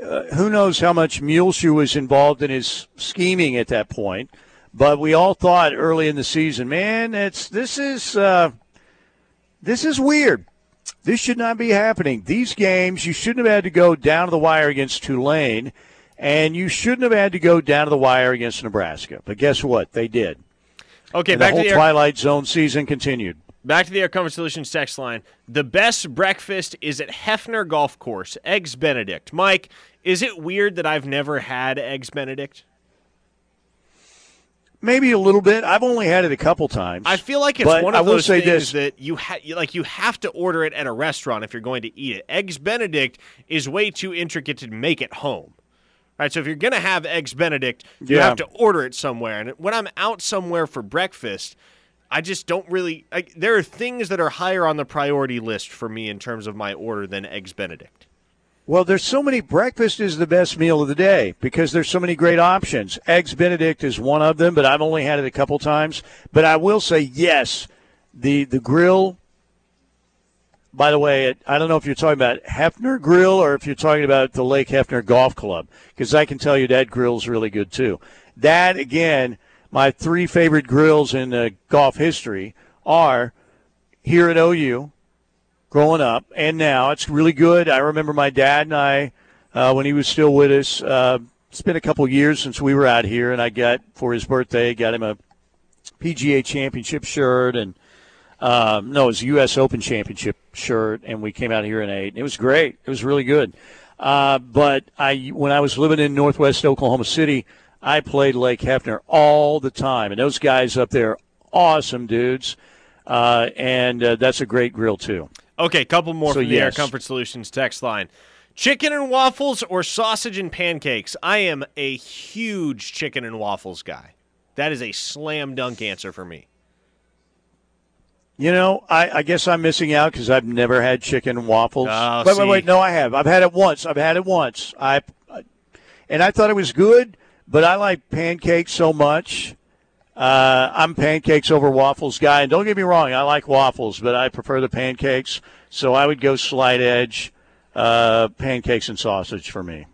uh, who knows how much Muleshoe was involved in his scheming at that point. But we all thought early in the season, man, it's this is uh, this is weird. This should not be happening. These games, you shouldn't have had to go down to the wire against Tulane, and you shouldn't have had to go down to the wire against Nebraska. But guess what? They did. Okay, and back the whole to the Twilight Zone season continued. Back to the Air Comfort Solutions text line. The best breakfast is at Hefner Golf Course, Eggs Benedict. Mike, is it weird that I've never had Eggs Benedict? Maybe a little bit. I've only had it a couple times. I feel like it's one of those things this. that you ha- like you have to order it at a restaurant if you're going to eat it. Eggs Benedict is way too intricate to make at home. Right, so if you're going to have eggs benedict, you yeah. have to order it somewhere. And when I'm out somewhere for breakfast, I just don't really I, there are things that are higher on the priority list for me in terms of my order than eggs benedict. Well, there's so many. Breakfast is the best meal of the day because there's so many great options. Eggs Benedict is one of them, but I've only had it a couple times. But I will say, yes, the the grill. By the way, I don't know if you're talking about Hefner Grill or if you're talking about the Lake Hefner Golf Club, because I can tell you that grill's really good too. That again, my three favorite grills in uh, golf history are here at OU growing up and now. It's really good. I remember my dad and I, uh, when he was still with us, uh, it's been a couple years since we were out here, and I got for his birthday, got him a PGA Championship shirt and Um, no, it was a U.S. Open Championship shirt, and we came out here in eight. It was great. It was really good. Uh, but I, when I was living in Northwest Oklahoma City, I played Lake Hefner all the time, and those guys up there, awesome dudes, uh, and uh, that's a great grill too. Okay, couple more so from the yes. Air Comfort Solutions text line. Chicken and waffles or sausage and pancakes? I am a huge chicken and waffles guy. That is a slam dunk answer for me. You know, I, I guess I'm missing out because I've never had chicken and waffles. Oh, wait, wait, wait. No, I have. I've had it once. I've had it once. I, and I thought it was good, but I like pancakes so much. Uh, I'm pancakes over waffles guy, and don't get me wrong, I like waffles, but I prefer the pancakes. So I would go slight edge, uh, pancakes and sausage for me.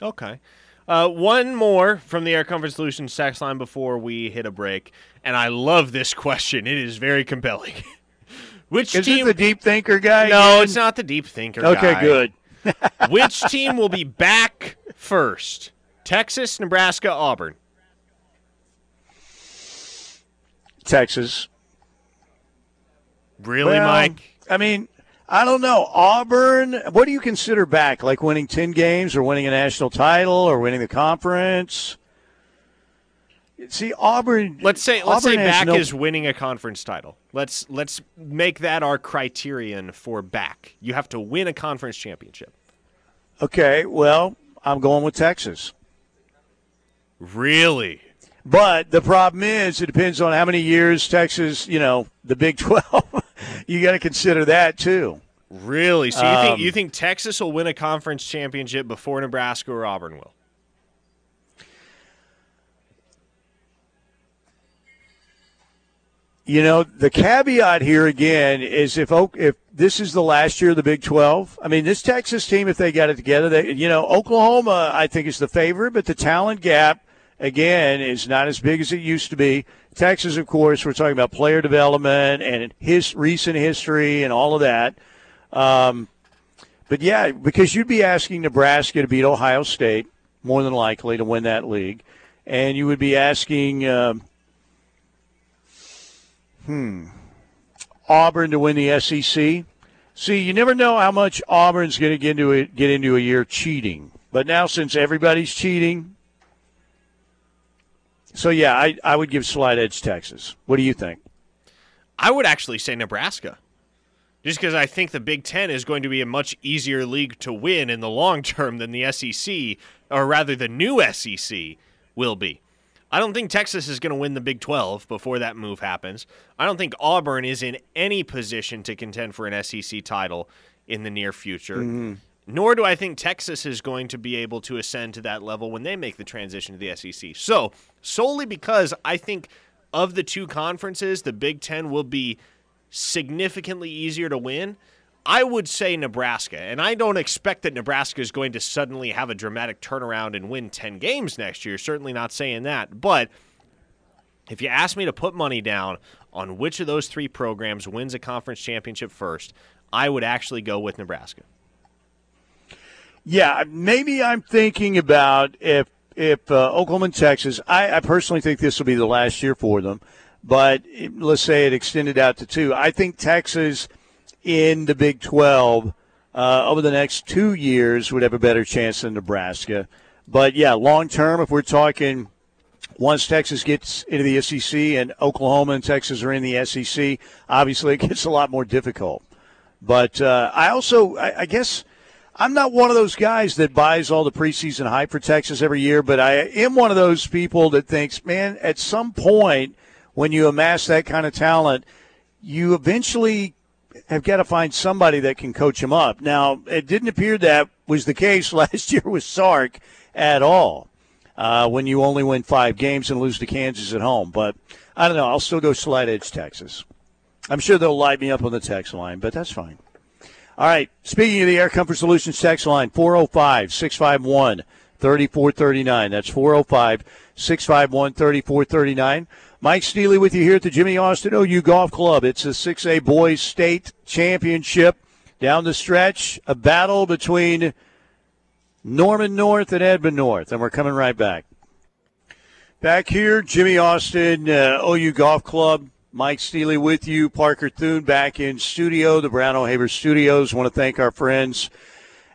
Okay. Uh, one more from the Air Comfort Solutions text line before we hit a break, and I love this question. It is very compelling. Which is team? the deep thinker guy? No, again? it's not the deep thinker. Okay, guy. good. Which team will be back first? Texas, Nebraska, Auburn. Texas. Really, well, Mike? I mean, I don't know. Auburn, what do you consider back? Like winning 10 games or winning a national title or winning the conference? See, Auburn. Let's say let's Auburn say back no, is winning a conference title. Let's let's make that our criterion for back. You have to win a conference championship. Okay, well, I'm going with Texas. Really? But the problem is, it depends on how many years Texas, you know, the Big 12. you got to consider that too. Really? So you um, think you think Texas will win a conference championship before Nebraska or Auburn will? You know, the caveat here again is if if this is the last year of the Big 12, I mean, this Texas team, if they got it together, they, you know, Oklahoma, I think is the favorite, but the talent gap again is not as big as it used to be. Texas, of course, we're talking about player development and his recent history and all of that. Um, but yeah, because you'd be asking Nebraska to beat Ohio State more than likely to win that league, and you would be asking, um, hmm, Auburn to win the SEC. See, you never know how much Auburn's going to get into a, get into a year cheating. But now, since everybody's cheating, so yeah, I, I would give slight edge Texas. What do you think? I would actually say Nebraska. Just because I think the Big Ten is going to be a much easier league to win in the long term than the SEC, or rather the new SEC will be. I don't think Texas is going to win the Big 12 before that move happens. I don't think Auburn is in any position to contend for an SEC title in the near future. Mm-hmm. Nor do I think Texas is going to be able to ascend to that level when they make the transition to the SEC. So, solely because I think of the two conferences, the Big Ten will be significantly easier to win. I would say Nebraska, and I don't expect that Nebraska is going to suddenly have a dramatic turnaround and win 10 games next year. Certainly not saying that. But if you ask me to put money down on which of those three programs wins a conference championship first, I would actually go with Nebraska. Yeah, maybe I'm thinking about if if uh, Oklahoma and Texas. I, I personally think this will be the last year for them, but let's say it extended out to two. I think Texas in the Big 12 uh, over the next two years would have a better chance than Nebraska. But yeah, long term, if we're talking once Texas gets into the SEC and Oklahoma and Texas are in the SEC, obviously it gets a lot more difficult. But uh, I also, I, I guess I'm not one of those guys that buys all the preseason hype for Texas every year, but I am one of those people that thinks, man, at some point when you amass that kind of talent, you eventually have got to find somebody that can coach him up. Now, it didn't appear that was the case last year with Sark at all. Uh, when you only win five games and lose to Kansas at home, but I don't know. I'll still go slight edge Texas. I'm sure they'll light me up on the text line, but that's fine. All right. Speaking of the Air Comfort Solutions text line, 405 651 3439. That's 405 651 3439. Mike Steely with you here at the Jimmy Austin OU Golf Club. It's a 6A Boys State Championship. Down the stretch, a battle between Norman North and Edmond North. And we're coming right back. Back here, Jimmy Austin, uh, OU Golf Club. Mike Steely with you. Parker Thune back in studio, the Brown O'Haver Studios. Want to thank our friends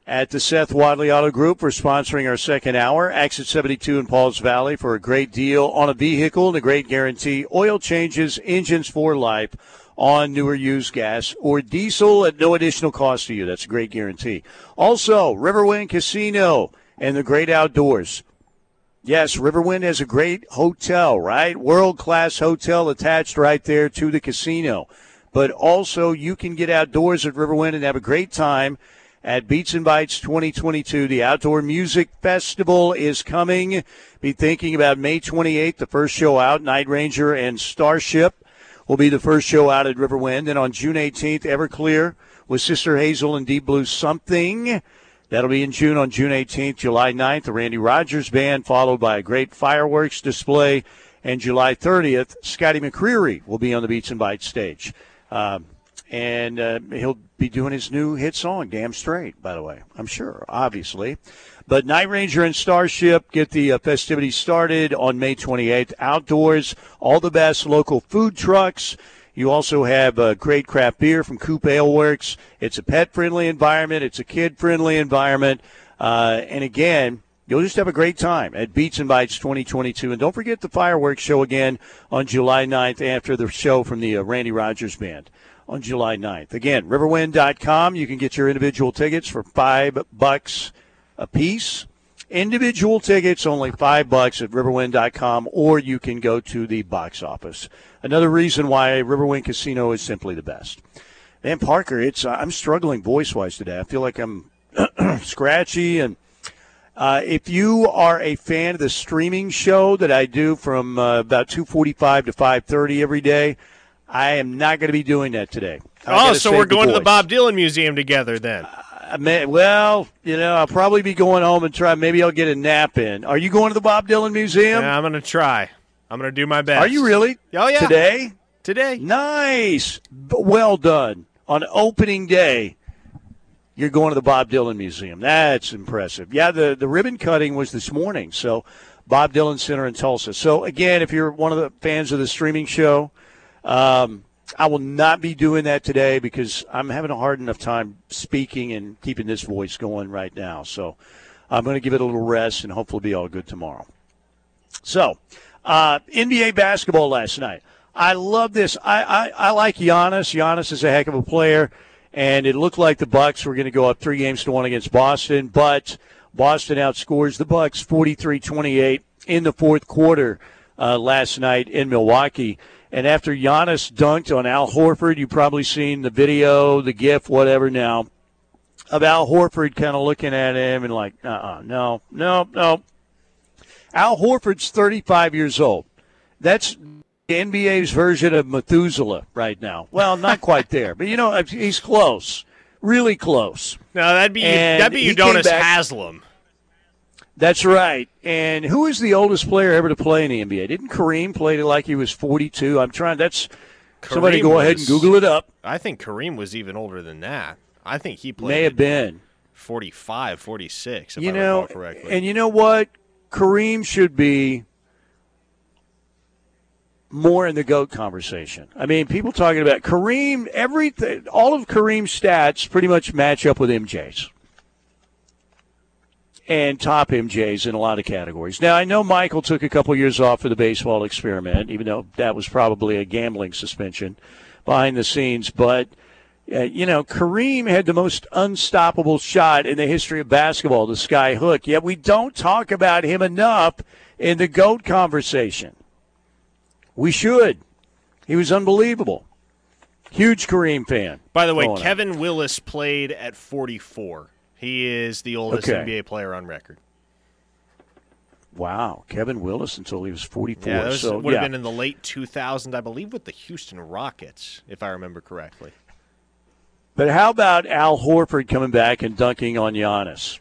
at the Seth Wadley Auto Group for sponsoring our second hour. Exit 72 in Pauls Valley for a great deal on a vehicle and a great guarantee. Oil changes, engines for life on newer used gas or diesel at no additional cost to you. That's a great guarantee. Also, Riverwind Casino and the great outdoors. Yes, Riverwind has a great hotel, right? World class hotel attached right there to the casino. But also, you can get outdoors at Riverwind and have a great time at Beats and Bites 2022. The Outdoor Music Festival is coming. Be thinking about May 28th, the first show out. Night Ranger and Starship will be the first show out at Riverwind. And on June 18th, Everclear with Sister Hazel and Deep Blue Something. That'll be in June on June 18th, July 9th, the Randy Rogers Band, followed by a great fireworks display. And July 30th, Scotty McCreery will be on the Beats and Bites stage. Um, and uh, he'll be doing his new hit song, Damn Straight, by the way, I'm sure, obviously. But Night Ranger and Starship get the uh, festivities started on May 28th. Outdoors, all the best local food trucks. You also have uh, great craft beer from Coop Ale Works. It's a pet friendly environment, it's a kid friendly environment. Uh, and again, You'll just have a great time at Beats and Bites 2022. And don't forget the fireworks show again on July 9th after the show from the uh, Randy Rogers Band on July 9th. Again, riverwind.com. You can get your individual tickets for five bucks a piece. Individual tickets only five bucks at riverwind.com, or you can go to the box office. Another reason why Riverwind Casino is simply the best. And Parker, it's uh, I'm struggling voice wise today. I feel like I'm scratchy and. Uh, if you are a fan of the streaming show that I do from uh, about 2:45 to 5:30 every day, I am not going to be doing that today. I oh, so we're going to the Bob Dylan Museum together then. Uh, I may, well, you know, I'll probably be going home and try. Maybe I'll get a nap in. Are you going to the Bob Dylan Museum? Yeah, I'm going to try. I'm going to do my best. Are you really? Oh yeah. Today? Today. Nice. Well done. On opening day, you're going to the Bob Dylan Museum. That's impressive. Yeah, the, the ribbon cutting was this morning. So, Bob Dylan Center in Tulsa. So, again, if you're one of the fans of the streaming show, um, I will not be doing that today because I'm having a hard enough time speaking and keeping this voice going right now. So, I'm going to give it a little rest and hopefully be all good tomorrow. So, uh, NBA basketball last night. I love this. I, I, I like Giannis. Giannis is a heck of a player and it looked like the Bucks were going to go up three games to one against Boston, but Boston outscores the Bucks 43-28 in the fourth quarter uh, last night in Milwaukee. And after Giannis dunked on Al Horford, you've probably seen the video, the GIF, whatever now, of Al Horford kind of looking at him and like, uh-uh, no, no, no. Al Horford's 35 years old. That's the NBA's version of Methuselah right now. Well, not quite there, but you know he's close, really close. No, that'd be and that'd be Udonis Haslem. That's right. And who is the oldest player ever to play in the NBA? Didn't Kareem play it like he was 42? I'm trying. That's Kareem somebody go was, ahead and Google it up. I think Kareem was even older than that. I think he played. May have been 45, 46. you I know, correctly. And you know what? Kareem should be more in the GOAT conversation. I mean, people talking about Kareem, everything, all of Kareem's stats pretty much match up with MJ's and top MJs in a lot of categories. Now, I know Michael took a couple years off for the baseball experiment, even though that was probably a gambling suspension behind the scenes, but. Uh, you know, Kareem had the most unstoppable shot in the history of basketball, the sky hook. Yet we don't talk about him enough in the GOAT conversation. We should. He was unbelievable. Huge Kareem fan. By the way, Kevin on. Willis played at 44. He is the oldest okay. NBA player on record. Wow, Kevin Willis until he was 44. Yeah, was, so, would yeah. have been in the late 2000s, I believe, with the Houston Rockets, if I remember correctly. But how about Al Horford coming back and dunking on Giannis?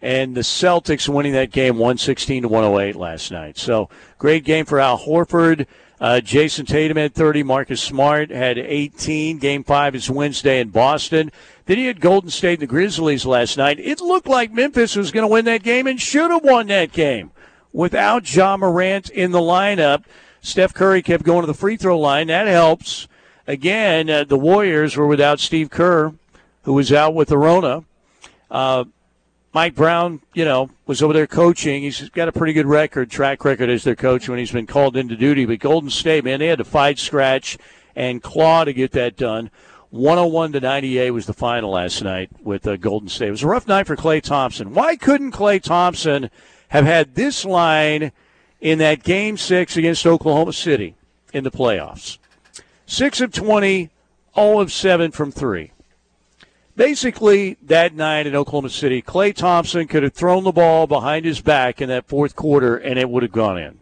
and the Celtics winning that game 116 to 108 last night. So great game for Al Horford. Uh, Jayson Tatum had 30. Marcus Smart had 18. Game five is Wednesday in Boston. Then he had Golden State and the Grizzlies last night. It looked like Memphis was going to win that game and should have won that game without Ja Morant in the lineup. Steph Curry kept going to the free throw line. That helps. Again, uh, the Warriors were without Steve Kerr, who was out with the Rona. Uh, Mike Brown, you know, was over there coaching. He's got a pretty good record, track record as their coach when he's been called into duty. But Golden State, man, they had to fight, scratch, and claw to get that done. 101 to 98 was the final last night with uh, Golden State. It was a rough night for Klay Thompson. Why couldn't Klay Thompson have had this line in that game six against Oklahoma City in the playoffs? Six of 20, 0 of 7 from three. Basically, that night in Oklahoma City, Klay Thompson could have thrown the ball behind his back in that fourth quarter and it would have gone in.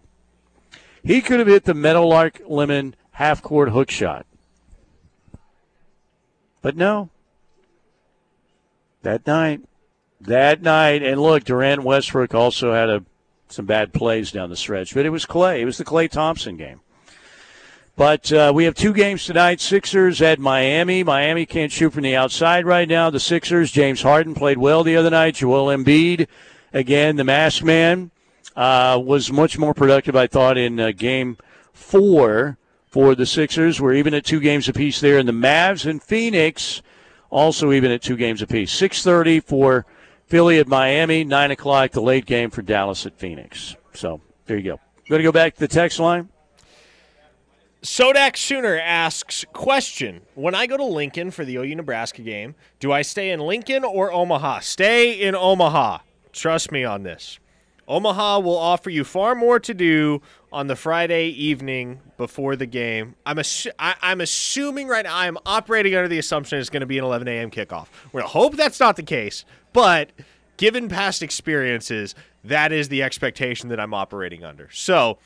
He could have hit the Meadowlark Lemon half court hook shot. But no. That night, that night, and look, Durant Westbrook also had a, some bad plays down the stretch, but it was Klay. It was the Klay Thompson game. But uh, we have two games tonight. Sixers at Miami. Miami can't shoot from the outside right now. The Sixers, James Harden played well the other night. Joel Embiid, again, the mask man, uh, was much more productive, I thought, in uh, game four for the Sixers. We're even at two games apiece there. And the Mavs and Phoenix also even at two games apiece. 6.30 for Philly at Miami, 9 o'clock the late game for Dallas at Phoenix. So there you go. Going to go back to the text line. Sodak Sooner asks question: When I go to Lincoln for the OU Nebraska game, do I stay in Lincoln or Omaha? Stay in Omaha. Trust me on this. Omaha will offer you far more to do on the Friday evening before the game. I'm assu- I, am assuming right now I'm operating under the assumption it's going to be an 11 a.m. kickoff. We're gonna hope that's not the case, but given past experiences, that is the expectation that I'm operating under. So,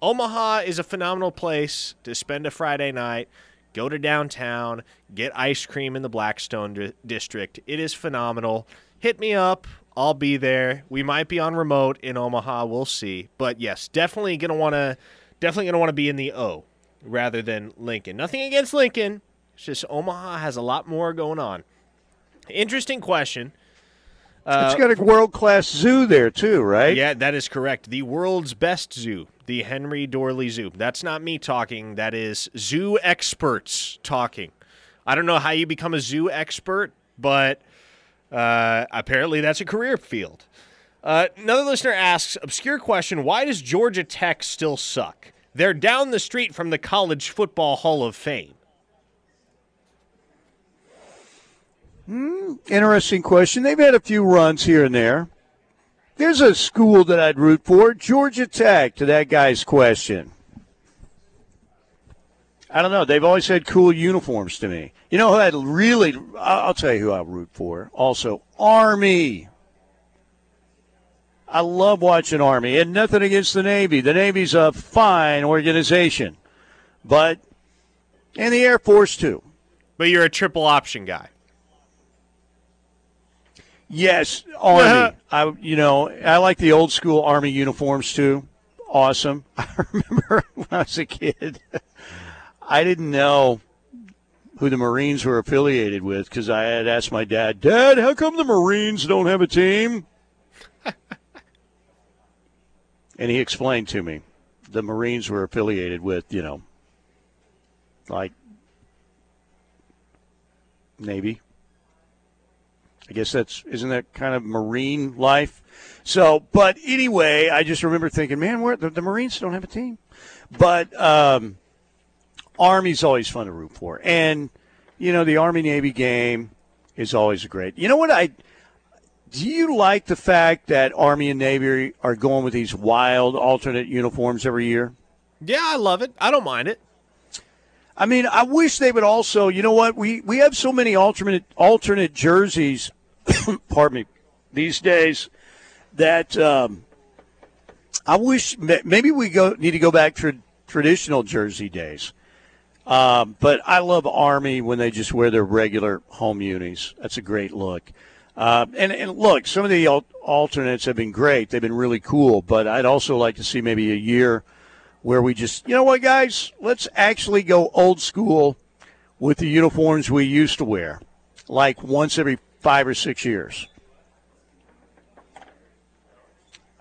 Omaha is a phenomenal place to spend a Friday night. Go to downtown, get ice cream in the Blackstone district. It is phenomenal. Hit me up. I'll be there. We might be on remote in Omaha. We'll see. But yes, definitely gonna want to, definitely gonna want to be in the O rather than Lincoln. Nothing against Lincoln. It's just Omaha has a lot more going on. Interesting question. Uh, it's got a world class zoo there too, right? Yeah, that is correct. The world's best zoo, the Henry Doorly Zoo. That's not me talking. That is zoo experts talking. I don't know how you become a zoo expert, but uh, apparently, that's a career field. Uh, another listener asks, obscure question: Why does Georgia Tech still suck? They're down the street from the College Football Hall of Fame. Hmm, interesting question. They've had a few runs here and there. There's a school that I'd root for, Georgia Tech, to that guy's question. I don't know. They've always had cool uniforms to me. You know who I'd really, I'll tell you who I root for. Also, Army. I love watching Army, and nothing against the Navy. The Navy's a fine organization, but, and the Air Force too. But you're a triple option guy. Yes, Army. I, you know, I like the old school Army uniforms too. Awesome. I remember when I was a kid. I didn't know who the Marines were affiliated with because I had asked my dad, Dad, how come the Marines don't have a team? and he explained to me the Marines were affiliated with, you know, like Navy. I guess that's isn't that kind of Marine life? So, but anyway, I just remember thinking, man, where the, the Marines don't have a team, but um, Army's always fun to root for. And, you know, the Army Navy game is always great. You know what I do you like the fact that Army and Navy are going with these wild alternate uniforms every year? Yeah, I love it. I don't mind it. I mean, I wish they would also. You know what? We we have so many alternate alternate jerseys. pardon me. These days, that um, I wish maybe we go need to go back to traditional jersey days. Um, but I love Army when they just wear their regular home unis. That's a great look. Uh, and, and look, some of the al- alternates have been great. They've been really cool. But I'd also like to see maybe a year where we just, you know what, guys, let's actually go old school with the uniforms we used to wear, like once every five or six years.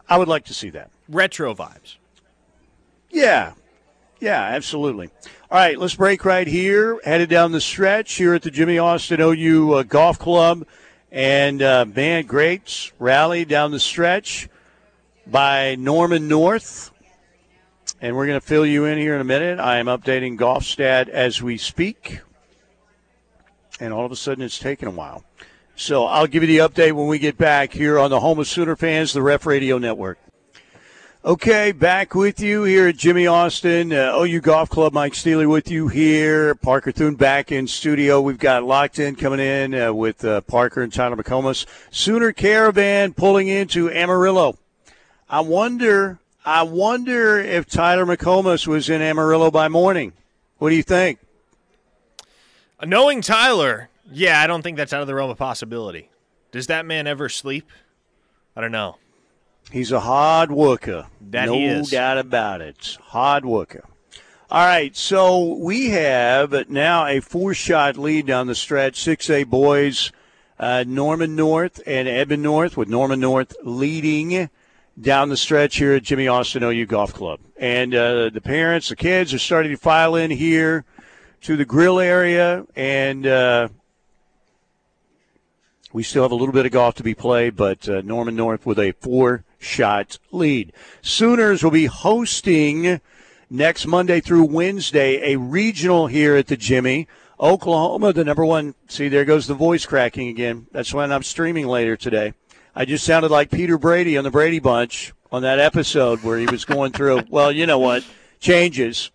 I would like to see that. Retro vibes. Yeah, Yeah, absolutely. All right, let's break right here. Headed down the stretch here at the Jimmy Austin OU uh, Golf Club. And, uh, man, great rally down the stretch by Norman North. And we're going to fill you in here in a minute. I am updating Golf Stat as we speak. And all of a sudden, it's taken a while. So I'll give you the update when we get back here on the Home of Sooner Fans, the Ref Radio Network. Okay, back with you here at Jimmy Austin, uh, OU Golf Club. Mike Steely with you here. Parker Thune back in studio. We've got locked in coming in uh, with uh, Parker and Tyler McComas. Sooner Caravan pulling into Amarillo. I wonder, I wonder if Tyler McComas was in Amarillo by morning. What do you think? Knowing Tyler, yeah, I don't think that's out of the realm of possibility. Does that man ever sleep? I don't know. He's a hard worker. That no he is. doubt about it. Hard worker. All right, so we have now a four-shot lead down the stretch. Six A boys, uh, Norman North and Edmond North, with Norman North leading down the stretch here at Jimmy Austin OU Golf Club. And uh, the parents, the kids are starting to file in here to the grill area, and uh, we still have a little bit of golf to be played, but uh, Norman North with a four shot lead. Sooners will be hosting next Monday through Wednesday a regional here at the Jimmy. Oklahoma, the number one. See, there goes the voice cracking again. That's when I'm streaming later today. I just sounded like Peter Brady on the Brady Bunch on that episode where he was going through, well, you know what, changes.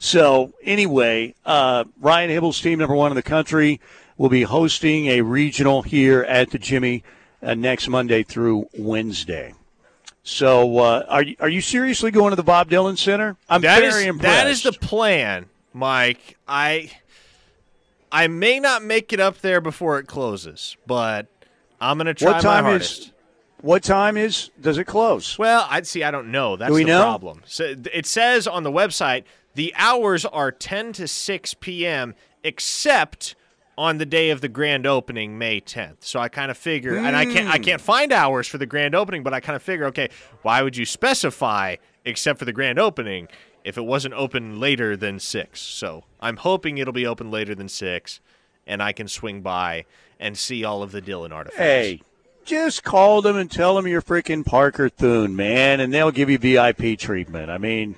So, anyway, uh, Ryan Hybl's team, number one in the country, will be hosting a regional here at the Jimmy uh, next Monday through Wednesday. So, uh, are you, are you seriously going to the Bob Dylan Center? I'm That very is- impressed. That is the plan, Mike. I I may not make it up there before it closes, but I'm going to try What time my is- hardest. what time is does it close? Well, I'd see. I don't know. That's we the know? problem. So it says on the website the hours are 10 to 6 p.m. except on the day of the grand opening, May 10th. So I kind of figure, and I can't, I Hmm. can't find hours for the grand opening, but I kind of figure, okay, why would you specify except for the grand opening if it wasn't open later than six? So I'm hoping it'll be open later than six, and I can swing by and see all of the Dylan artifacts. Hey, just call them and tell them you're freaking Parker Thune, man, and they'll give you VIP treatment. I mean,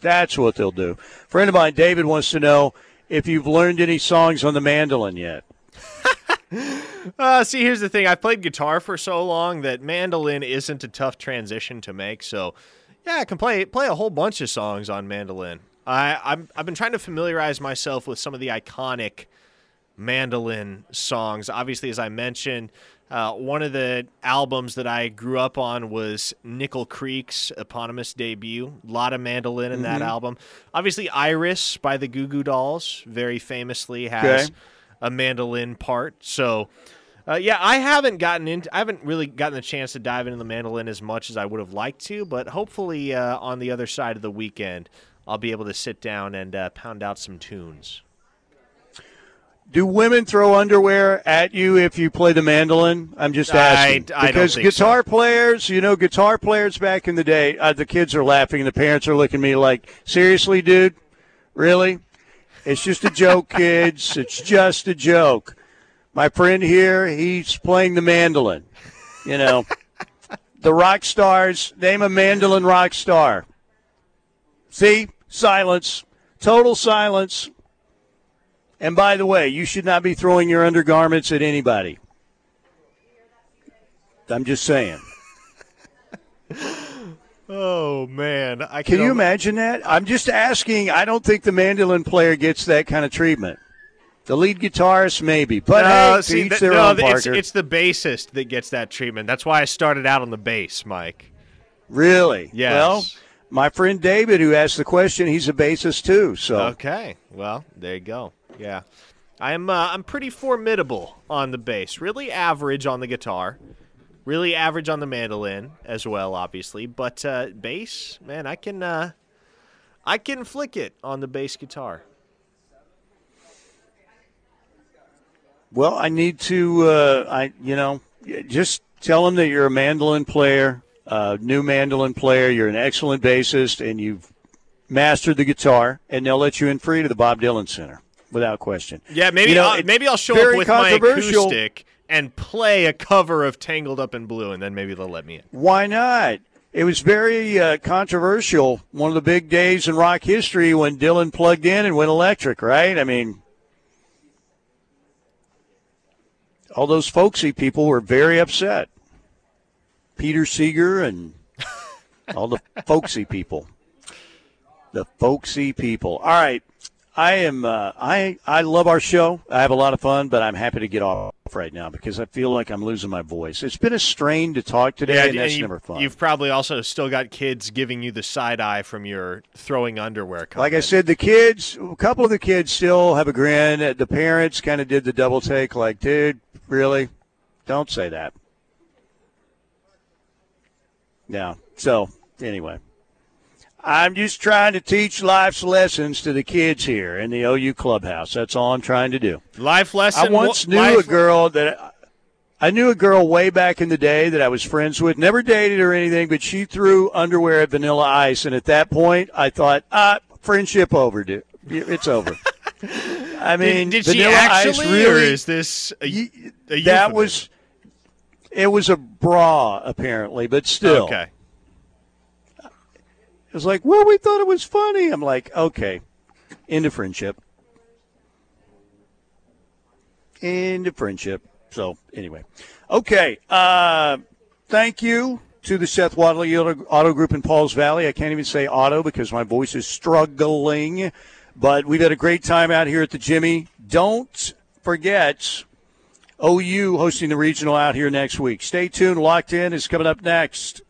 that's what they'll do. friend of mine, David, wants to know if you've learned any songs on the mandolin yet. Uh, see, here's the thing. I've played guitar for so long that mandolin isn't a tough transition to make. So, yeah, I can play play a whole bunch of songs on mandolin. I I'm, I've been trying to familiarize myself with some of the iconic mandolin songs. Obviously, as I mentioned, uh, one of the albums that I grew up on was Nickel Creek's eponymous debut. A lot of mandolin in that album. Obviously, Iris by the Goo Goo Dolls very famously has Okay. a mandolin part. So, uh, yeah, I haven't gotten into, I haven't really gotten the chance to dive into the mandolin as much as I would have liked to, but hopefully uh, on the other side of the weekend, I'll be able to sit down and uh, pound out some tunes. Do women throw underwear at you if you play the mandolin? I'm just I- asking. I don't because guitar so. players, you know, guitar players back in the day, uh, the kids are laughing. The parents are looking at me like, seriously, dude? Really? It's just a joke, kids. It's just a joke. My friend here, he's playing the mandolin. You know, the rock stars, name a mandolin rock star. See? Silence. Total silence. And by the way, you should not be throwing your undergarments at anybody. I'm just saying. Oh man, I Can you imagine that? I'm just asking. I don't think the mandolin player gets that kind of treatment. The lead guitarist, maybe. But No, hey, see, no, own, it's, it's the bassist that gets that treatment. That's why I started out on the bass, Mike. really? Yes. Well, my friend David, who asked the question, he's a bassist too. So Okay, well, there you go. Yeah, I'm uh, I'm pretty formidable on the bass. Really average on the guitar. Really average on the mandolin as well, obviously. But uh, bass, man, I can uh, I can flick it on the bass guitar. Well, I need to, uh, I you know, just tell them that you're a mandolin player, new mandolin player. You're an excellent bassist, and you've mastered the guitar, and they'll let you in free to the Bob Dylan Center without question. Yeah, maybe You know, I'll, maybe I'll show up with my acoustic and play a cover of "Tangled Up in Blue," and then maybe they'll let me in. Why not? It was very uh, controversial. One of the big days in rock history when Dylan plugged in and went electric, right? I mean, all those folksy people were very upset. Peter Seeger and all the folksy people. The folksy people. All right. I am. Uh, I I love our show. I have a lot of fun, but I'm happy to get off right now because I feel like I'm losing my voice. It's been a strain to talk today, and that's you, never fun. You've probably also still got kids giving you the side eye from your throwing underwear. Comment. Like I said, the kids, a couple of the kids still have a grin. The parents kind of did the double take, like, dude, really? Don't say that. Yeah. So, anyway, I'm just trying to teach life's lessons to the kids here in the OU clubhouse. That's all I'm trying to do. life lesson. I once knew life- a girl that I knew a girl way back in the day that I was friends with. Never dated or anything, but she threw underwear at Vanilla Ice, and at that point, I thought, ah, friendship over, dude. It's over. I mean, Did, did she actually, really, or is this a, a that euphemism? was it was a bra apparently, but still, okay? It was like, well, we thought it was funny. I'm like, okay, into friendship, into friendship. So anyway, okay. Uh, thank you to the Seth Wadley Auto Group in Pauls Valley. I can't even say auto because my voice is struggling. But we've had a great time out here at the Jimmy. Don't forget OU hosting the regional out here next week. Stay tuned. Locked in is coming up next.